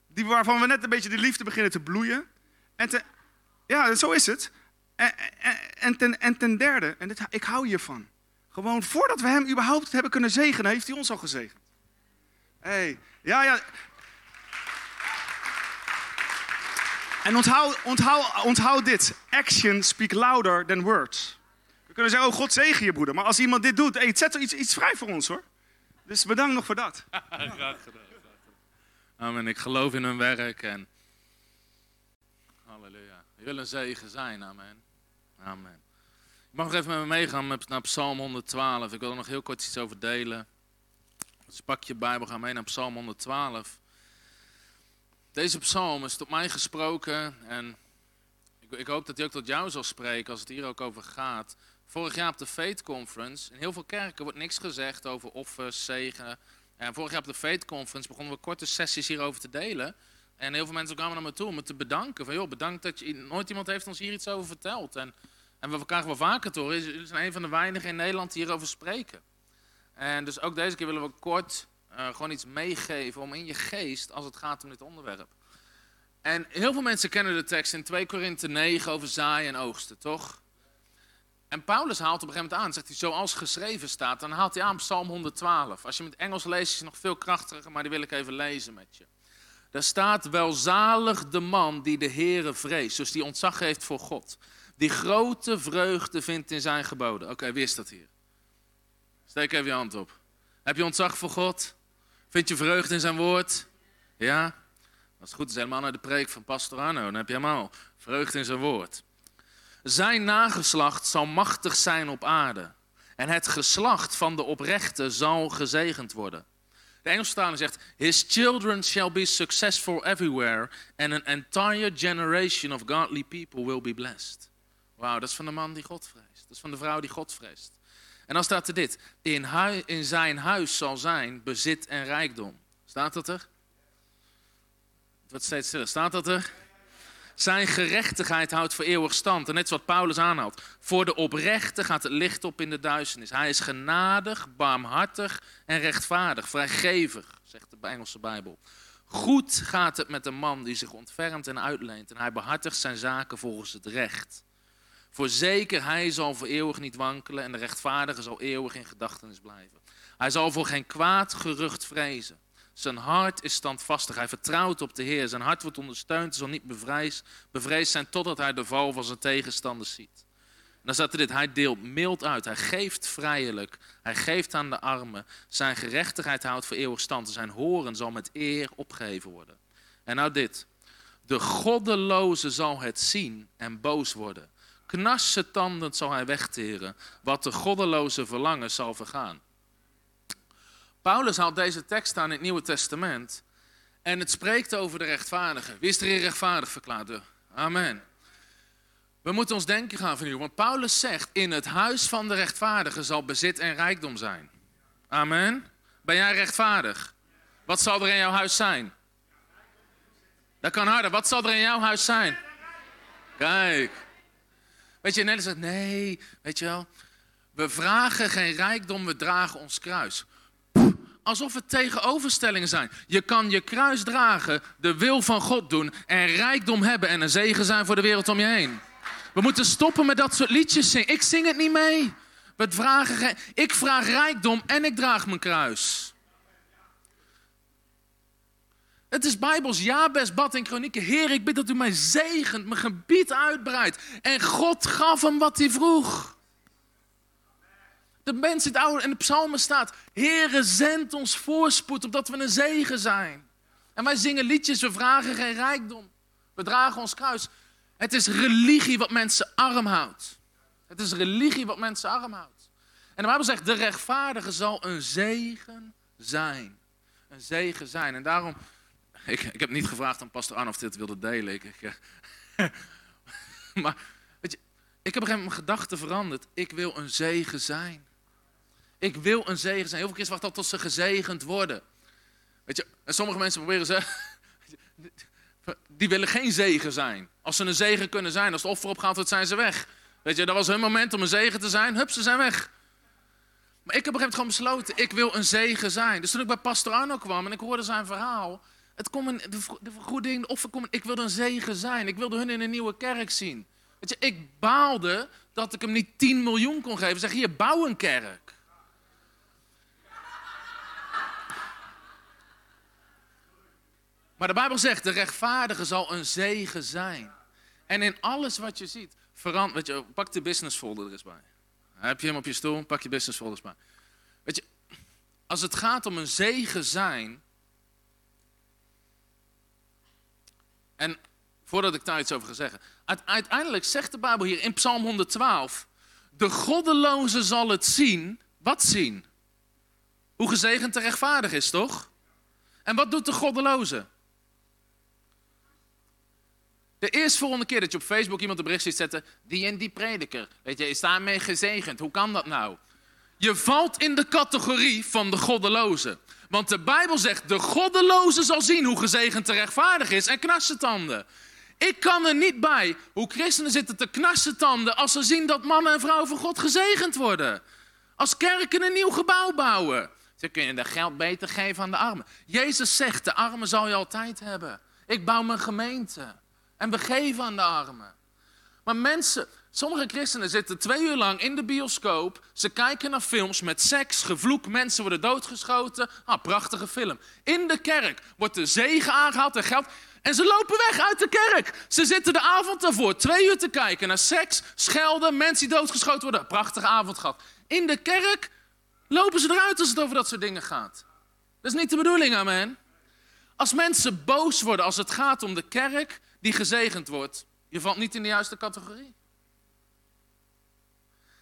die, waarvan we net een beetje de liefde beginnen te bloeien. En te, ja, zo is het. En, en, ten, en ten derde, en dit, ik hou hiervan. Gewoon voordat we hem überhaupt hebben kunnen zegenen, heeft hij ons al gezegend. hey, ja, ja. En onthoud, onthoud, onthoud dit. Action speak louder than words. We kunnen zeggen, oh God zegen je broeder. Maar als iemand dit doet, hey, zet er iets, iets vrij voor ons hoor. Dus bedankt nog voor dat. graag gedaan. Amen. Ik geloof in hun werk en. Halleluja. Je wil een zegen zijn. Amen. Amen. Je mag nog even met me meegaan naar Psalm 112. Ik wil er nog heel kort iets over delen. Dus pak je Bijbel, ga mee naar Psalm 112. Deze psalm is tot mij gesproken en ik, ik hoop dat hij ook tot jou zal spreken als het hier ook over gaat. Vorig jaar op de Faith Conference, in heel veel kerken wordt niks gezegd over offers, zegen. En vorig jaar op de Faith Conference begonnen we korte sessies hierover te delen. En heel veel mensen kwamen naar me toe om me te bedanken. Van joh, bedankt dat je... Nooit iemand heeft ons hier iets over verteld. En, en we krijgen wel vaker te horen. Jullie zijn een van de weinigen in Nederland die hierover spreken. En dus ook deze keer willen we kort uh, gewoon iets meegeven om in je geest als het gaat om dit onderwerp. En heel veel mensen kennen de tekst in 2 Korinthe 9 over zaaien en oogsten, toch? En Paulus haalt op een gegeven moment aan, zegt hij, zoals geschreven staat, dan haalt hij aan Psalm 112. Als je met Engels leest, is het nog veel krachtiger, maar die wil ik even lezen met je. Daar staat, welzalig de man die de Heere vreest, dus die ontzag heeft voor God. Die grote vreugde vindt in zijn geboden. Oké, wie is dat hier? Steek even je hand op. Heb je ontzag voor God? Vind je vreugde in zijn woord? Ja? Als het goed is, helemaal naar de preek van Pastor Arno. Dan heb je helemaal vreugde in zijn woord. Zijn nageslacht zal machtig zijn op aarde. En het geslacht van de oprechte zal gezegend worden. De Engelse vertaling zegt: His children shall be successful everywhere, and an entire generation of godly people will be blessed. Wauw, dat is van de man die God vreest. Dat is van de vrouw die God vreest. En dan staat er dit: in, in zijn huis zal zijn bezit en rijkdom. Staat dat er? Het wordt steeds stiller. Staat dat er? Zijn gerechtigheid houdt voor eeuwig stand. En net wat Paulus aanhaalt. Voor de oprechte gaat het licht op in de duisternis. Hij is genadig, barmhartig en rechtvaardig. Vrijgevig, zegt de Engelse Bijbel. Goed gaat het met de man die zich ontfermt en uitleent. En hij behartigt zijn zaken volgens het recht. Voorzeker, hij zal voor eeuwig niet wankelen en de rechtvaardige zal eeuwig in gedachtenis blijven. Hij zal voor geen kwaad gerucht vrezen. Zijn hart is standvastig. Hij vertrouwt op de Heer. Zijn hart wordt ondersteund. Zal niet bevreesd, bevreesd zijn totdat hij de val van zijn tegenstanders ziet. Dan staat er dit. Hij deelt mild uit. Hij geeft vrijelijk. Hij geeft aan de armen. Zijn gerechtigheid houdt voor eeuwig stand. Zijn horen zal met eer opgeheven worden. En nou dit. De goddeloze zal het zien en boos worden. Knarse tanden zal hij wegteren. Wat de goddeloze verlangen zal vergaan. Paulus haalt deze tekst aan in het Nieuwe Testament. En het spreekt over de rechtvaardige. Wie is er hier rechtvaardig verklaard? Amen. We moeten ons denken gaan u. Want Paulus zegt, in het huis van de rechtvaardige zal bezit en rijkdom zijn. Amen. Ben jij rechtvaardig? Wat zal er in jouw huis zijn? Dat kan harder. Wat zal er in jouw huis zijn? Kijk. Weet je, Nederland zegt, nee, weet je wel. We vragen geen rijkdom, we dragen ons kruis alsof het tegenoverstellingen zijn. Je kan je kruis dragen, de wil van God doen en rijkdom hebben en een zegen zijn voor de wereld om je heen. We moeten stoppen met dat soort liedjes zingen. Ik zing het niet mee. We vragen, ik vraag rijkdom en ik draag mijn kruis. Het is Bijbels Jabes, Bad en Kronieken. Heer, ik bid dat u mij zegent, mijn gebied uitbreidt. En God gaf hem wat hij vroeg. De mensen in het oude en de psalmen staat: Heere, zend ons voorspoed, opdat we een zegen zijn. En wij zingen liedjes, we vragen geen rijkdom. We dragen ons kruis. Het is religie wat mensen arm houdt. Het is religie wat mensen arm houdt. En de Bijbel zegt, de rechtvaardige zal een zegen zijn. Een zegen zijn. En daarom, ik, ik heb niet gevraagd aan pastor Arno of dit wilde delen. Ik, maar, weet je, ik heb mijn gedachten veranderd. Ik wil een zegen zijn. Ik wil een zegen zijn. Heel veel keer wachten tot ze gezegend worden. Weet je, en sommige mensen proberen ze. Die willen geen zegen zijn. Als ze een zegen kunnen zijn, als het offer opgaat wordt, zijn ze weg. Weet je, dat was hun moment om een zegen te zijn. Hup, ze zijn weg. Maar ik heb op een gegeven moment gewoon besloten, ik wil een zegen zijn. Dus toen ik bij Pastor Arno kwam en ik hoorde zijn verhaal. Het kon een, de vergoeding, de offer kon, ik wilde een zegen zijn. Ik wilde hun in een nieuwe kerk zien. Weet je, ik baalde dat ik hem niet 10 miljoen kon geven. Zeg, hier, bouw een kerk. Maar de Bijbel zegt, de rechtvaardige zal een zegen zijn. En in alles wat je ziet, verander, weet je, pak de business folder er eens bij. Heb je hem op je stoel, pak je business folders bij. Weet je, als het gaat om een zegen zijn. En voordat ik daar iets over ga zeggen. Uiteindelijk zegt de Bijbel hier in Psalm 112. De goddeloze zal het zien. Wat zien? Hoe gezegend de rechtvaardig is, toch? En wat doet de goddeloze? De eerstvolgende keer dat je op Facebook iemand een bericht ziet zetten, die en die prediker, weet je, is daarmee gezegend. Hoe kan dat nou? Je valt in de categorie van de goddeloze. Want de Bijbel zegt, de goddeloze zal zien hoe gezegend de rechtvaardig is en knarsen tanden. Ik kan er niet bij hoe christenen zitten te knarsen tanden als ze zien dat mannen en vrouwen van God gezegend worden. Als kerken een nieuw gebouw bouwen. Ze kunnen dat geld beter geven aan de armen. Jezus zegt, de armen zal je altijd hebben. Ik bouw mijn gemeente en we geven aan de armen. Maar mensen, sommige christenen zitten twee uur lang in de bioscoop. Ze kijken naar films met seks, gevloek, mensen worden doodgeschoten. Ah, prachtige film. In de kerk wordt de zegen aangehaald en geld. En ze lopen weg uit de kerk. Ze zitten de avond daarvoor twee uur te kijken naar seks, schelden, mensen die doodgeschoten worden. Prachtige avond gehad. In de kerk lopen ze eruit als het over dat soort dingen gaat. Dat is niet de bedoeling, amen. Als mensen boos worden als het gaat om de kerk die gezegend wordt, je valt niet in de juiste categorie.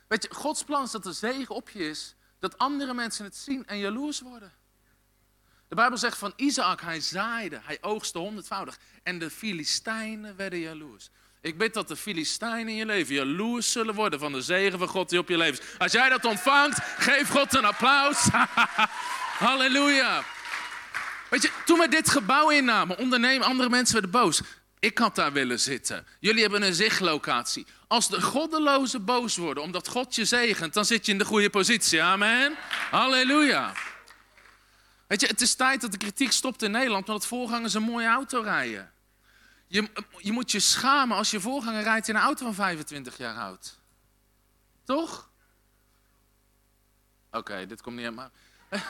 Weet je, Gods plan is dat de zegen op je is, dat andere mensen het zien en jaloers worden. De Bijbel zegt van Isaac, hij zaaide, hij oogste honderdvoudig. En de Filistijnen werden jaloers. Ik bid dat de Filistijnen in je leven jaloers zullen worden van de zegen van God die op je leven is. Als jij dat ontvangt, geef God een applaus. Halleluja. Weet je, toen we dit gebouw innamen, ondernemen, andere mensen werden boos. Ik had daar willen zitten. Jullie hebben een zichtlocatie. Als de goddelozen boos worden omdat God je zegent, dan zit je in de goede positie. Amen. Halleluja. Weet je, het is tijd dat de kritiek stopt in Nederland, omdat voorgangers een mooie auto rijden. Je, je moet je schamen als je voorganger rijdt in een auto van 25 jaar oud. Toch? Oké, dit komt niet helemaal.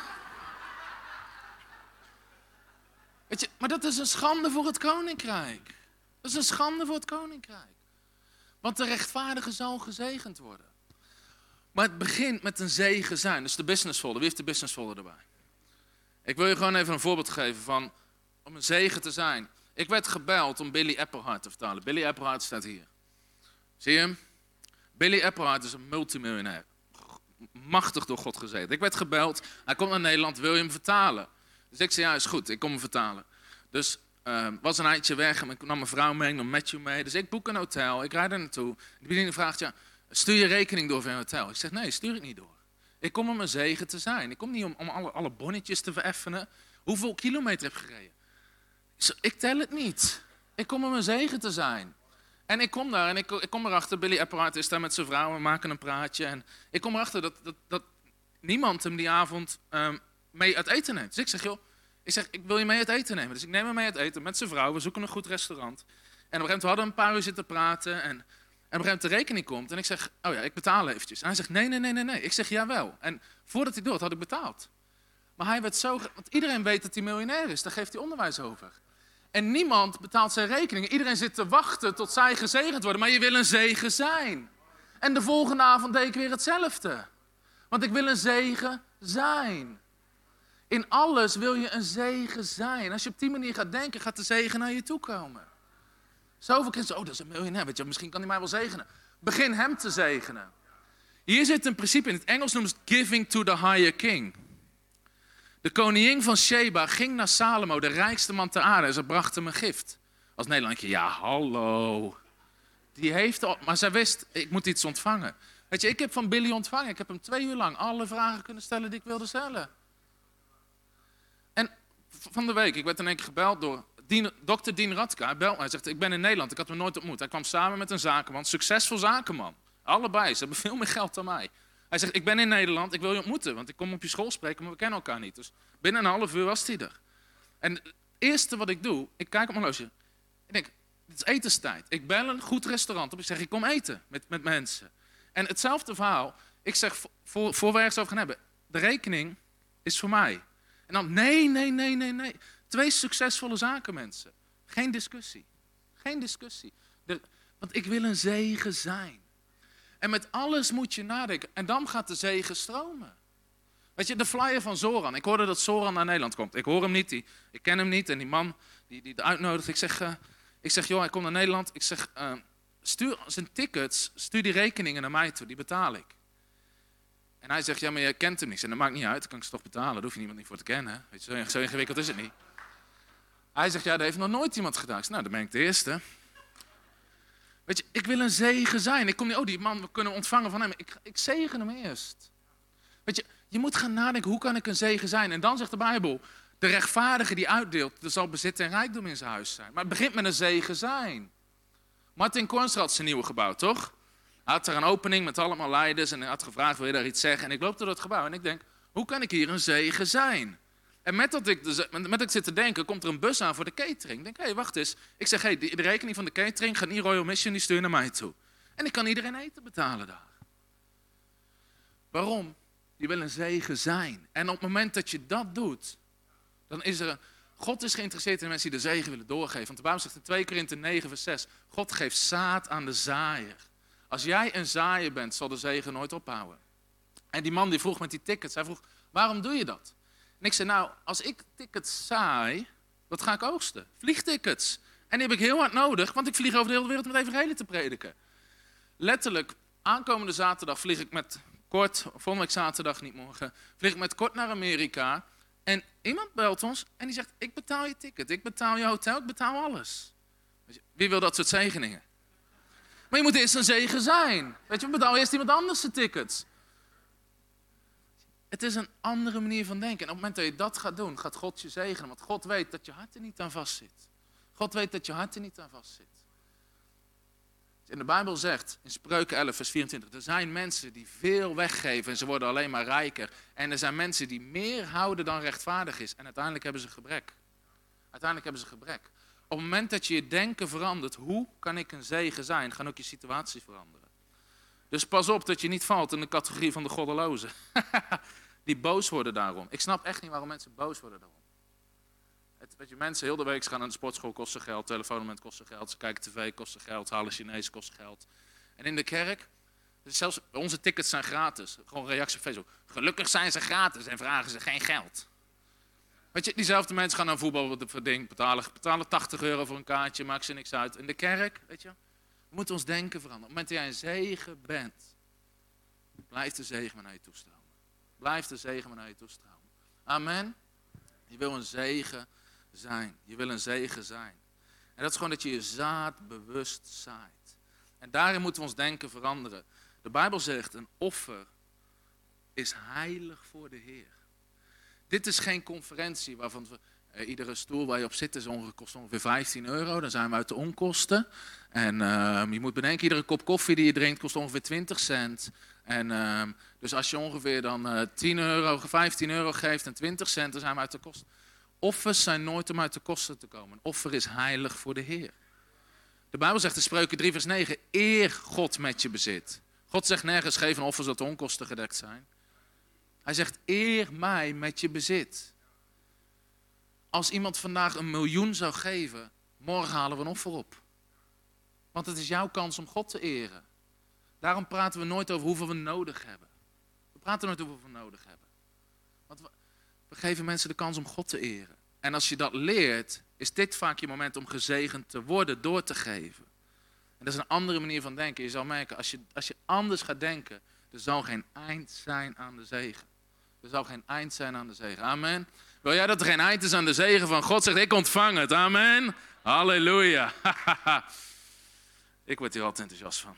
Weet je, maar dat is een schande voor het koninkrijk. Dat is een schande voor het koninkrijk. Want de rechtvaardige zal gezegend worden. Maar het begint met een zegen zijn. Dus de business folder. Wie heeft de business erbij? Ik wil je gewoon even een voorbeeld geven van om een zegen te zijn. Ik werd gebeld om Billy Applehart te vertalen. Billy Applehart staat hier. Zie je hem? Billy Applehart is een multimiljonair. Machtig door God gezeten. Ik werd gebeld. Hij komt naar Nederland. Wil je hem vertalen? Dus ik zei, ja, is goed. Ik kom hem vertalen. Dus uh, was een eindje weg en ik nam mijn vrouw mee, nam Matthew mee. Dus ik boek een hotel. Ik rijd er naartoe. De bediening vraagt, ja, stuur je rekening door voor een hotel? Ik zeg, nee, stuur ik niet door. Ik kom om een zegen te zijn. Ik kom niet om, om alle, alle bonnetjes te vereffenen. Hoeveel kilometer heb je gereden? Ik tel het niet. Ik kom om een zegen te zijn. En ik kom daar en ik, ik kom erachter, Billy Epperhart is daar met zijn vrouw, we maken een praatje. En ik kom erachter dat, dat, dat niemand hem die avond um, mee uit eten neemt. Dus ik zeg, joh, ik zeg, ik wil je mee uit eten nemen. Dus ik neem hem mee uit eten met zijn vrouw, we zoeken een goed restaurant. En op een gegeven moment hadden we een paar uur zitten praten en, en op een gegeven moment de rekening komt. En ik zeg, oh ja, ik betaal eventjes. En hij zegt, nee, nee, nee, nee, nee. Ik zeg, jawel. En voordat hij doet, had ik betaald. Maar hij werd zo, want iedereen weet dat hij miljonair is, daar geeft hij onderwijs over. En niemand betaalt zijn rekeningen. Iedereen zit te wachten tot zij gezegend worden. Maar je wil een zegen zijn. En de volgende avond deed ik weer hetzelfde. Want ik wil een zegen zijn. In alles wil je een zegen zijn. Als je op die manier gaat denken, gaat de zegen naar je toe komen. Zoveel christenen, oh dat is een miljonair, weet je, misschien kan hij mij wel zegenen. Begin hem te zegenen. Hier zit een principe in, het Engels noemen ze giving to the higher king. De koningin van Sheba ging naar Salomo, de rijkste man ter aarde, en ze bracht hem een gift. Als Nederlandje, ja hallo. Die heeft maar zij wist, ik moet iets ontvangen. Weet je, ik heb van Billy ontvangen. Ik heb hem twee uur lang alle vragen kunnen stellen die ik wilde stellen. Van de week, ik werd in één keer gebeld door Dien, dokter Dien Radka. Hij belt hij zegt, ik ben in Nederland, ik had hem nooit ontmoet. Hij kwam samen met een zakenman, succesvol zakenman. Allebei, ze hebben veel meer geld dan mij. Hij zegt, ik ben in Nederland, ik wil je ontmoeten, want ik kom op je school spreken, maar we kennen elkaar niet. Dus binnen een half uur was hij er. En het eerste wat ik doe, ik kijk op mijn horloge. Ik denk, het is etenstijd. Ik bel een goed restaurant op, ik zeg, ik kom eten met, met mensen. En hetzelfde verhaal, ik zeg, voor we ergens over gaan hebben, de rekening is voor mij. En dan, nee, nee, nee, nee, nee. Twee succesvolle zakenmensen. Geen discussie. Geen discussie. Want ik wil een zegen zijn. En met alles moet je nadenken. En dan gaat de zegen stromen. Weet je, de flyer van Zoran. Ik hoorde dat Zoran naar Nederland komt. Ik hoor hem niet, die, ik ken hem niet. En die man die, die uitnodigt. Ik zeg, uh, ik zeg, joh, hij komt naar Nederland. Ik zeg, uh, stuur zijn tickets, stuur die rekeningen naar mij toe. Die betaal ik. En hij zegt, ja, maar jij kent hem niet. En dat maakt niet uit, dan kan ik ze toch betalen. Daar hoef je niemand niet voor te kennen. Weet je, zo ingewikkeld is het niet. Hij zegt, ja, dat heeft nog nooit iemand gedaan. Ik zeg, nou, dan ben ik de eerste. Weet je, ik wil een zegen zijn. Ik kom niet, oh, die man, we kunnen ontvangen van hem. Ik, ik zegen hem eerst. Weet je, Je moet gaan nadenken, hoe kan ik een zegen zijn? En dan zegt de Bijbel, de rechtvaardige die uitdeelt, er zal bezit en rijkdom in zijn huis zijn. Maar het begint met een zegen zijn. Martin Kornstra had zijn nieuwe gebouw, toch? Had er een opening met allemaal leiders en had gevraagd, wil je daar iets zeggen? En ik loop door het gebouw en ik denk, hoe kan ik hier een zegen zijn? En met dat ik, met dat ik zit te denken, komt er een bus aan voor de catering. Ik denk, hé, hey, wacht eens. Ik zeg, hé, hey, de, rekening van de catering gaat niet Royal Mission, die sturen naar mij toe. En ik kan iedereen eten betalen daar. Waarom? Je wil een zegen zijn. En op het moment dat je dat doet, dan is er... God is geïnteresseerd in mensen die de zegen willen doorgeven. Want de Bijbel zegt in 2 Korinthe 9 vers 6, God geeft zaad aan de zaaier. Als jij een zaaier bent, zal de zegen nooit ophouden. En die man die vroeg met die tickets, hij vroeg, waarom doe je dat? En ik zei, nou, als ik tickets saai, wat ga ik oogsten? Vliegtickets. En die heb ik heel hard nodig, want ik vlieg over de hele wereld met evangelie te prediken. Letterlijk, aankomende zaterdag vlieg ik met kort, volgende week zaterdag, niet morgen, vlieg ik met kort naar Amerika. En iemand belt ons en die zegt, ik betaal je ticket, ik betaal je hotel, ik betaal alles. Wie wil dat soort zegeningen? Maar je moet eerst een zegen zijn. Weet je, betaal eerst iemand anders zijn tickets. Het is een andere manier van denken. En op het moment dat je dat gaat doen, gaat God je zegenen. Want God weet dat je hart er niet aan vastzit. God weet dat je hart er niet aan vastzit. En de Bijbel zegt in Spreuken 11, vers 24, er zijn mensen die veel weggeven en ze worden alleen maar rijker. En er zijn mensen die meer houden dan rechtvaardig is en uiteindelijk hebben ze gebrek. Uiteindelijk hebben ze gebrek. Op het moment dat je je denken verandert, hoe kan ik een zegen zijn, gaan ook je situatie veranderen. Dus pas op dat je niet valt in de categorie van de goddelozen. die boos worden daarom. Ik snap echt niet waarom mensen boos worden daarom. Het, weet je, mensen heel de week gaan naar de sportschool, kosten geld, telefoonmoment kosten geld, ze kijken tv, kosten geld, halen Chinees, kosten geld. En in de kerk, zelfs onze tickets zijn gratis. Gewoon reactie op Facebook. Gelukkig zijn ze gratis en vragen ze geen geld. Weet je, diezelfde mensen gaan naar voetbal ding, betalen, betalen 80 euro voor een kaartje, maakt ze niks uit. In de kerk, weet je, we moeten ons denken veranderen. Op het moment dat jij een zegen bent, blijft de zegen maar naar je toestromen. Blijft de zegen maar naar je toestromen. Amen. Je wil een zegen zijn. Je wil een zegen zijn. En dat is gewoon dat je je zaad bewust zaait. En daarin moeten we ons denken veranderen. De Bijbel zegt, een offer is heilig voor de Heer. Dit is geen conferentie waarvan eh, iedere stoel waar je op zit is ongeveer, kost ongeveer 15 euro. Dan zijn we uit de onkosten. En ehm, je moet bedenken, iedere kop koffie die je drinkt kost ongeveer 20 cent. En, ehm, dus als je ongeveer dan uh, 10 euro, 15 euro geeft en 20 cent, dan zijn we uit de kosten. Offers zijn nooit om uit de kosten te komen. Een offer is heilig voor de Heer. De Bijbel zegt in Spreuken 3 vers 9, eer God met je bezit. God zegt nergens, geef een offer zodat de onkosten gedekt zijn. Hij zegt, eer mij met je bezit. Als iemand vandaag een miljoen zou geven, morgen halen we een offer op. Want het is jouw kans om God te eren. Daarom praten we nooit over hoeveel we nodig hebben. We praten nooit over hoeveel we nodig hebben. Want we, we geven mensen de kans om God te eren. En als je dat leert, is dit vaak je moment om gezegend te worden door te geven. En dat is een andere manier van denken. Je zal merken, als je, als je anders gaat denken, er zal geen eind zijn aan de zegen. Er zal geen eind zijn aan de zegen. Amen. Wil jij dat er geen eind is aan de zegen van God? Zegt, ik ontvang het. Amen. Halleluja. ik word hier altijd enthousiast van.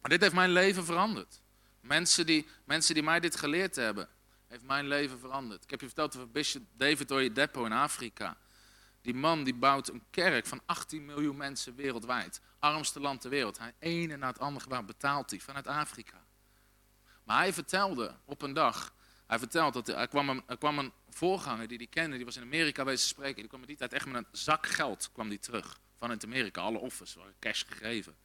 Maar dit heeft mijn leven veranderd. Mensen die, mensen die mij dit geleerd hebben, heeft mijn leven veranderd. Ik heb je verteld over Bishop David Oyedepo in Afrika. Die man die bouwt een kerk van 18 miljoen mensen wereldwijd. Armste land ter wereld. Hij ene na het andere gebouw betaalt hij vanuit Afrika. Maar hij vertelde op een dag, hij vertelde dat er kwam een, er kwam een voorganger die hij kende, die was in Amerika wezen spreken. Die kwam in die tijd echt met een zak geld kwam die terug vanuit Amerika. Alle offers waren cash gegeven.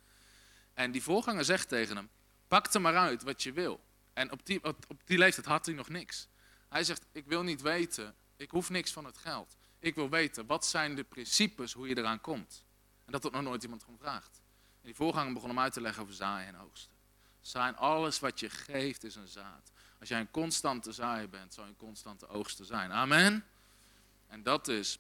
En die voorganger zegt tegen hem, pak er maar uit wat je wil. En op die, op die leeftijd had hij nog niks. Hij zegt, ik wil niet weten, ik hoef niks van het geld. Ik wil weten, wat zijn de principes hoe je eraan komt? En dat had nog nooit iemand gevraagd. En die voorganger begon hem uit te leggen over zaaien en oogsten. Zaaien, alles wat je geeft is een zaad. Als jij een constante zaaier bent, zal je een constante oogsten zijn. Amen? En dat is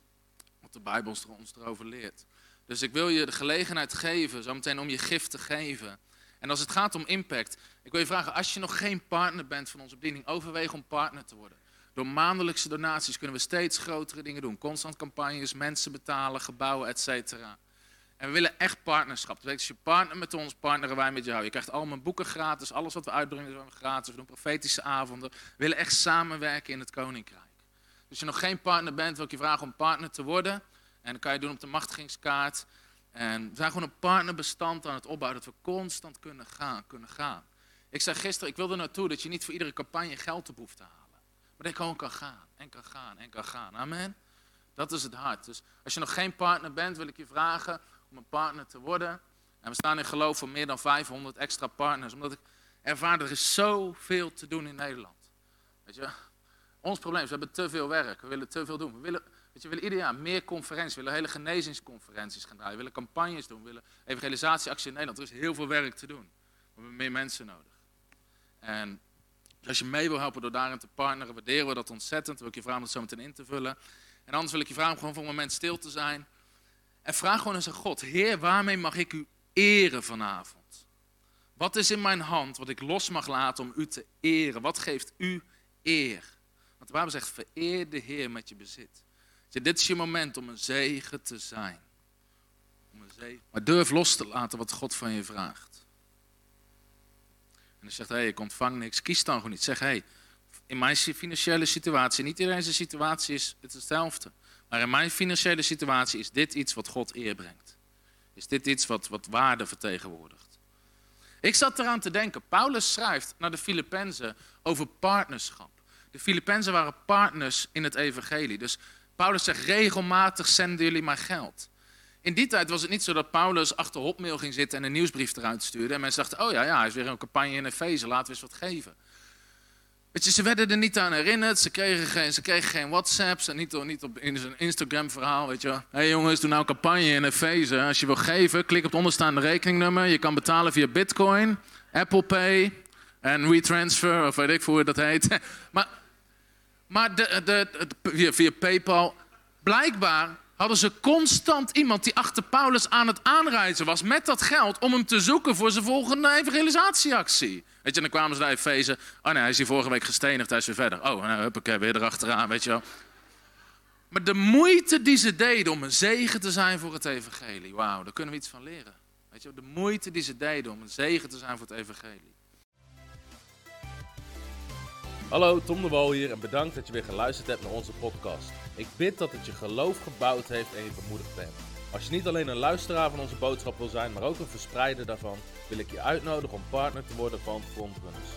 wat de Bijbel ons erover leert. Dus ik wil je de gelegenheid geven, zometeen om je gift te geven. En als het gaat om impact, ik wil je vragen, als je nog geen partner bent van onze bediening, overweeg om partner te worden. Door maandelijkse donaties kunnen we steeds grotere dingen doen. Constant campagnes, mensen betalen, gebouwen, et cetera. En we willen echt partnerschap. Dus als je partner met ons, partneren wij met jou. Je krijgt al mijn boeken gratis, alles wat we uitbrengen is gratis. We doen profetische avonden. We willen echt samenwerken in het koninkrijk. Dus als je nog geen partner bent, wil ik je vragen om partner te worden. En dat kan je doen op de machtigingskaart. En we zijn gewoon een partnerbestand aan het opbouwen, dat we constant kunnen gaan, kunnen gaan. Ik zei gisteren, ik wilde naartoe dat je niet voor iedere campagne geld op hoeft te halen. Maar dat je gewoon kan gaan, en kan gaan, en kan gaan. Amen. Dat is het hart. Dus als je nog geen partner bent, wil ik je vragen om een partner te worden. En we staan in geloof van meer dan 500 extra partners. Omdat ik ervaar, er is zoveel te doen in Nederland. Weet je, ons probleem is, we hebben te veel werk. We willen te veel doen. We willen, weet je, willen ieder jaar meer conferenties. We willen hele genezingsconferenties gaan draaien. We willen campagnes doen. We willen evangelisatieactie in Nederland. Er is heel veel werk te doen. We hebben meer mensen nodig. En als je mee wil helpen door daarin te partneren, waarderen we dat ontzettend. Wil ik je vragen om het zo meteen in te vullen. En anders wil ik je vragen om gewoon voor een moment stil te zijn. En vraag gewoon eens aan God, Heer, waarmee mag ik u eren vanavond? Wat is in mijn hand wat ik los mag laten om u te eren? Wat geeft u eer? Want de Bijbel zegt, vereer de Heer met je bezit. dit is je moment om een zegen te zijn. Om een zegen. Maar durf los te laten wat God van je vraagt. En dan zegt, hé, hey, ik ontvang niks. Kies dan gewoon niet. Zeg, hé, hey, in mijn financiële situatie, niet iedereen zijn situatie is het hetzelfde. Maar in mijn financiële situatie is dit iets wat God eer brengt. Is dit iets wat, wat waarde vertegenwoordigt. Ik zat eraan te denken, Paulus schrijft naar de Filippenzen over partnerschap. De Filippenzen waren partners in het evangelie. Dus Paulus zegt, regelmatig zenden jullie maar geld. In die tijd was het niet zo dat Paulus achter hotmail ging zitten en een nieuwsbrief eruit stuurde. En mensen dachten, oh ja, ja, hij is weer een campagne in Efeze, laten we eens wat geven. Ze werden er niet aan herinnerd, ze kregen geen, ze kregen geen WhatsApps en niet, niet op in zijn Instagram-verhaal, weet je Hé hey jongens, doe nou campagne in Efeze. Als je wil geven, klik op het onderstaande rekeningnummer. Je kan betalen via Bitcoin, Apple Pay en WeTransfer, of weet ik hoe dat heet. Maar, maar de, de, via, via PayPal, blijkbaar hadden ze constant iemand die achter Paulus aan het aanreizen was met dat geld om hem te zoeken voor zijn volgende evangelisatieactie. Weet je, dan kwamen ze naar Efeze. Oh nee, hij is hier vorige week gestenigd, hij is weer verder. Oh, nou, huppakee, weer erachteraan, weet je wel. Maar de moeite die ze deden om een zegen te zijn voor het evangelie. Wauw, daar kunnen we iets van leren. Weet je, de moeite die ze deden om een zegen te zijn voor het evangelie. Hallo, Tom de Wol hier en bedankt dat je weer geluisterd hebt naar onze podcast. Ik bid dat het je geloof gebouwd heeft en je bemoedigd bent. Als je niet alleen een luisteraar van onze boodschap wil zijn, maar ook een verspreider daarvan, wil ik je uitnodigen om partner te worden van Frontrunners.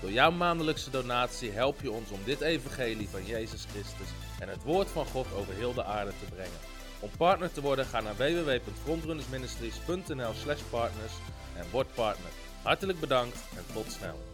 Door jouw maandelijkse donatie help je ons om dit evangelie van Jezus Christus en het woord van God over heel de aarde te brengen. Om partner te worden, ga naar www.frontrunnersministries.nl slash partners en word partner. Hartelijk bedankt en tot snel.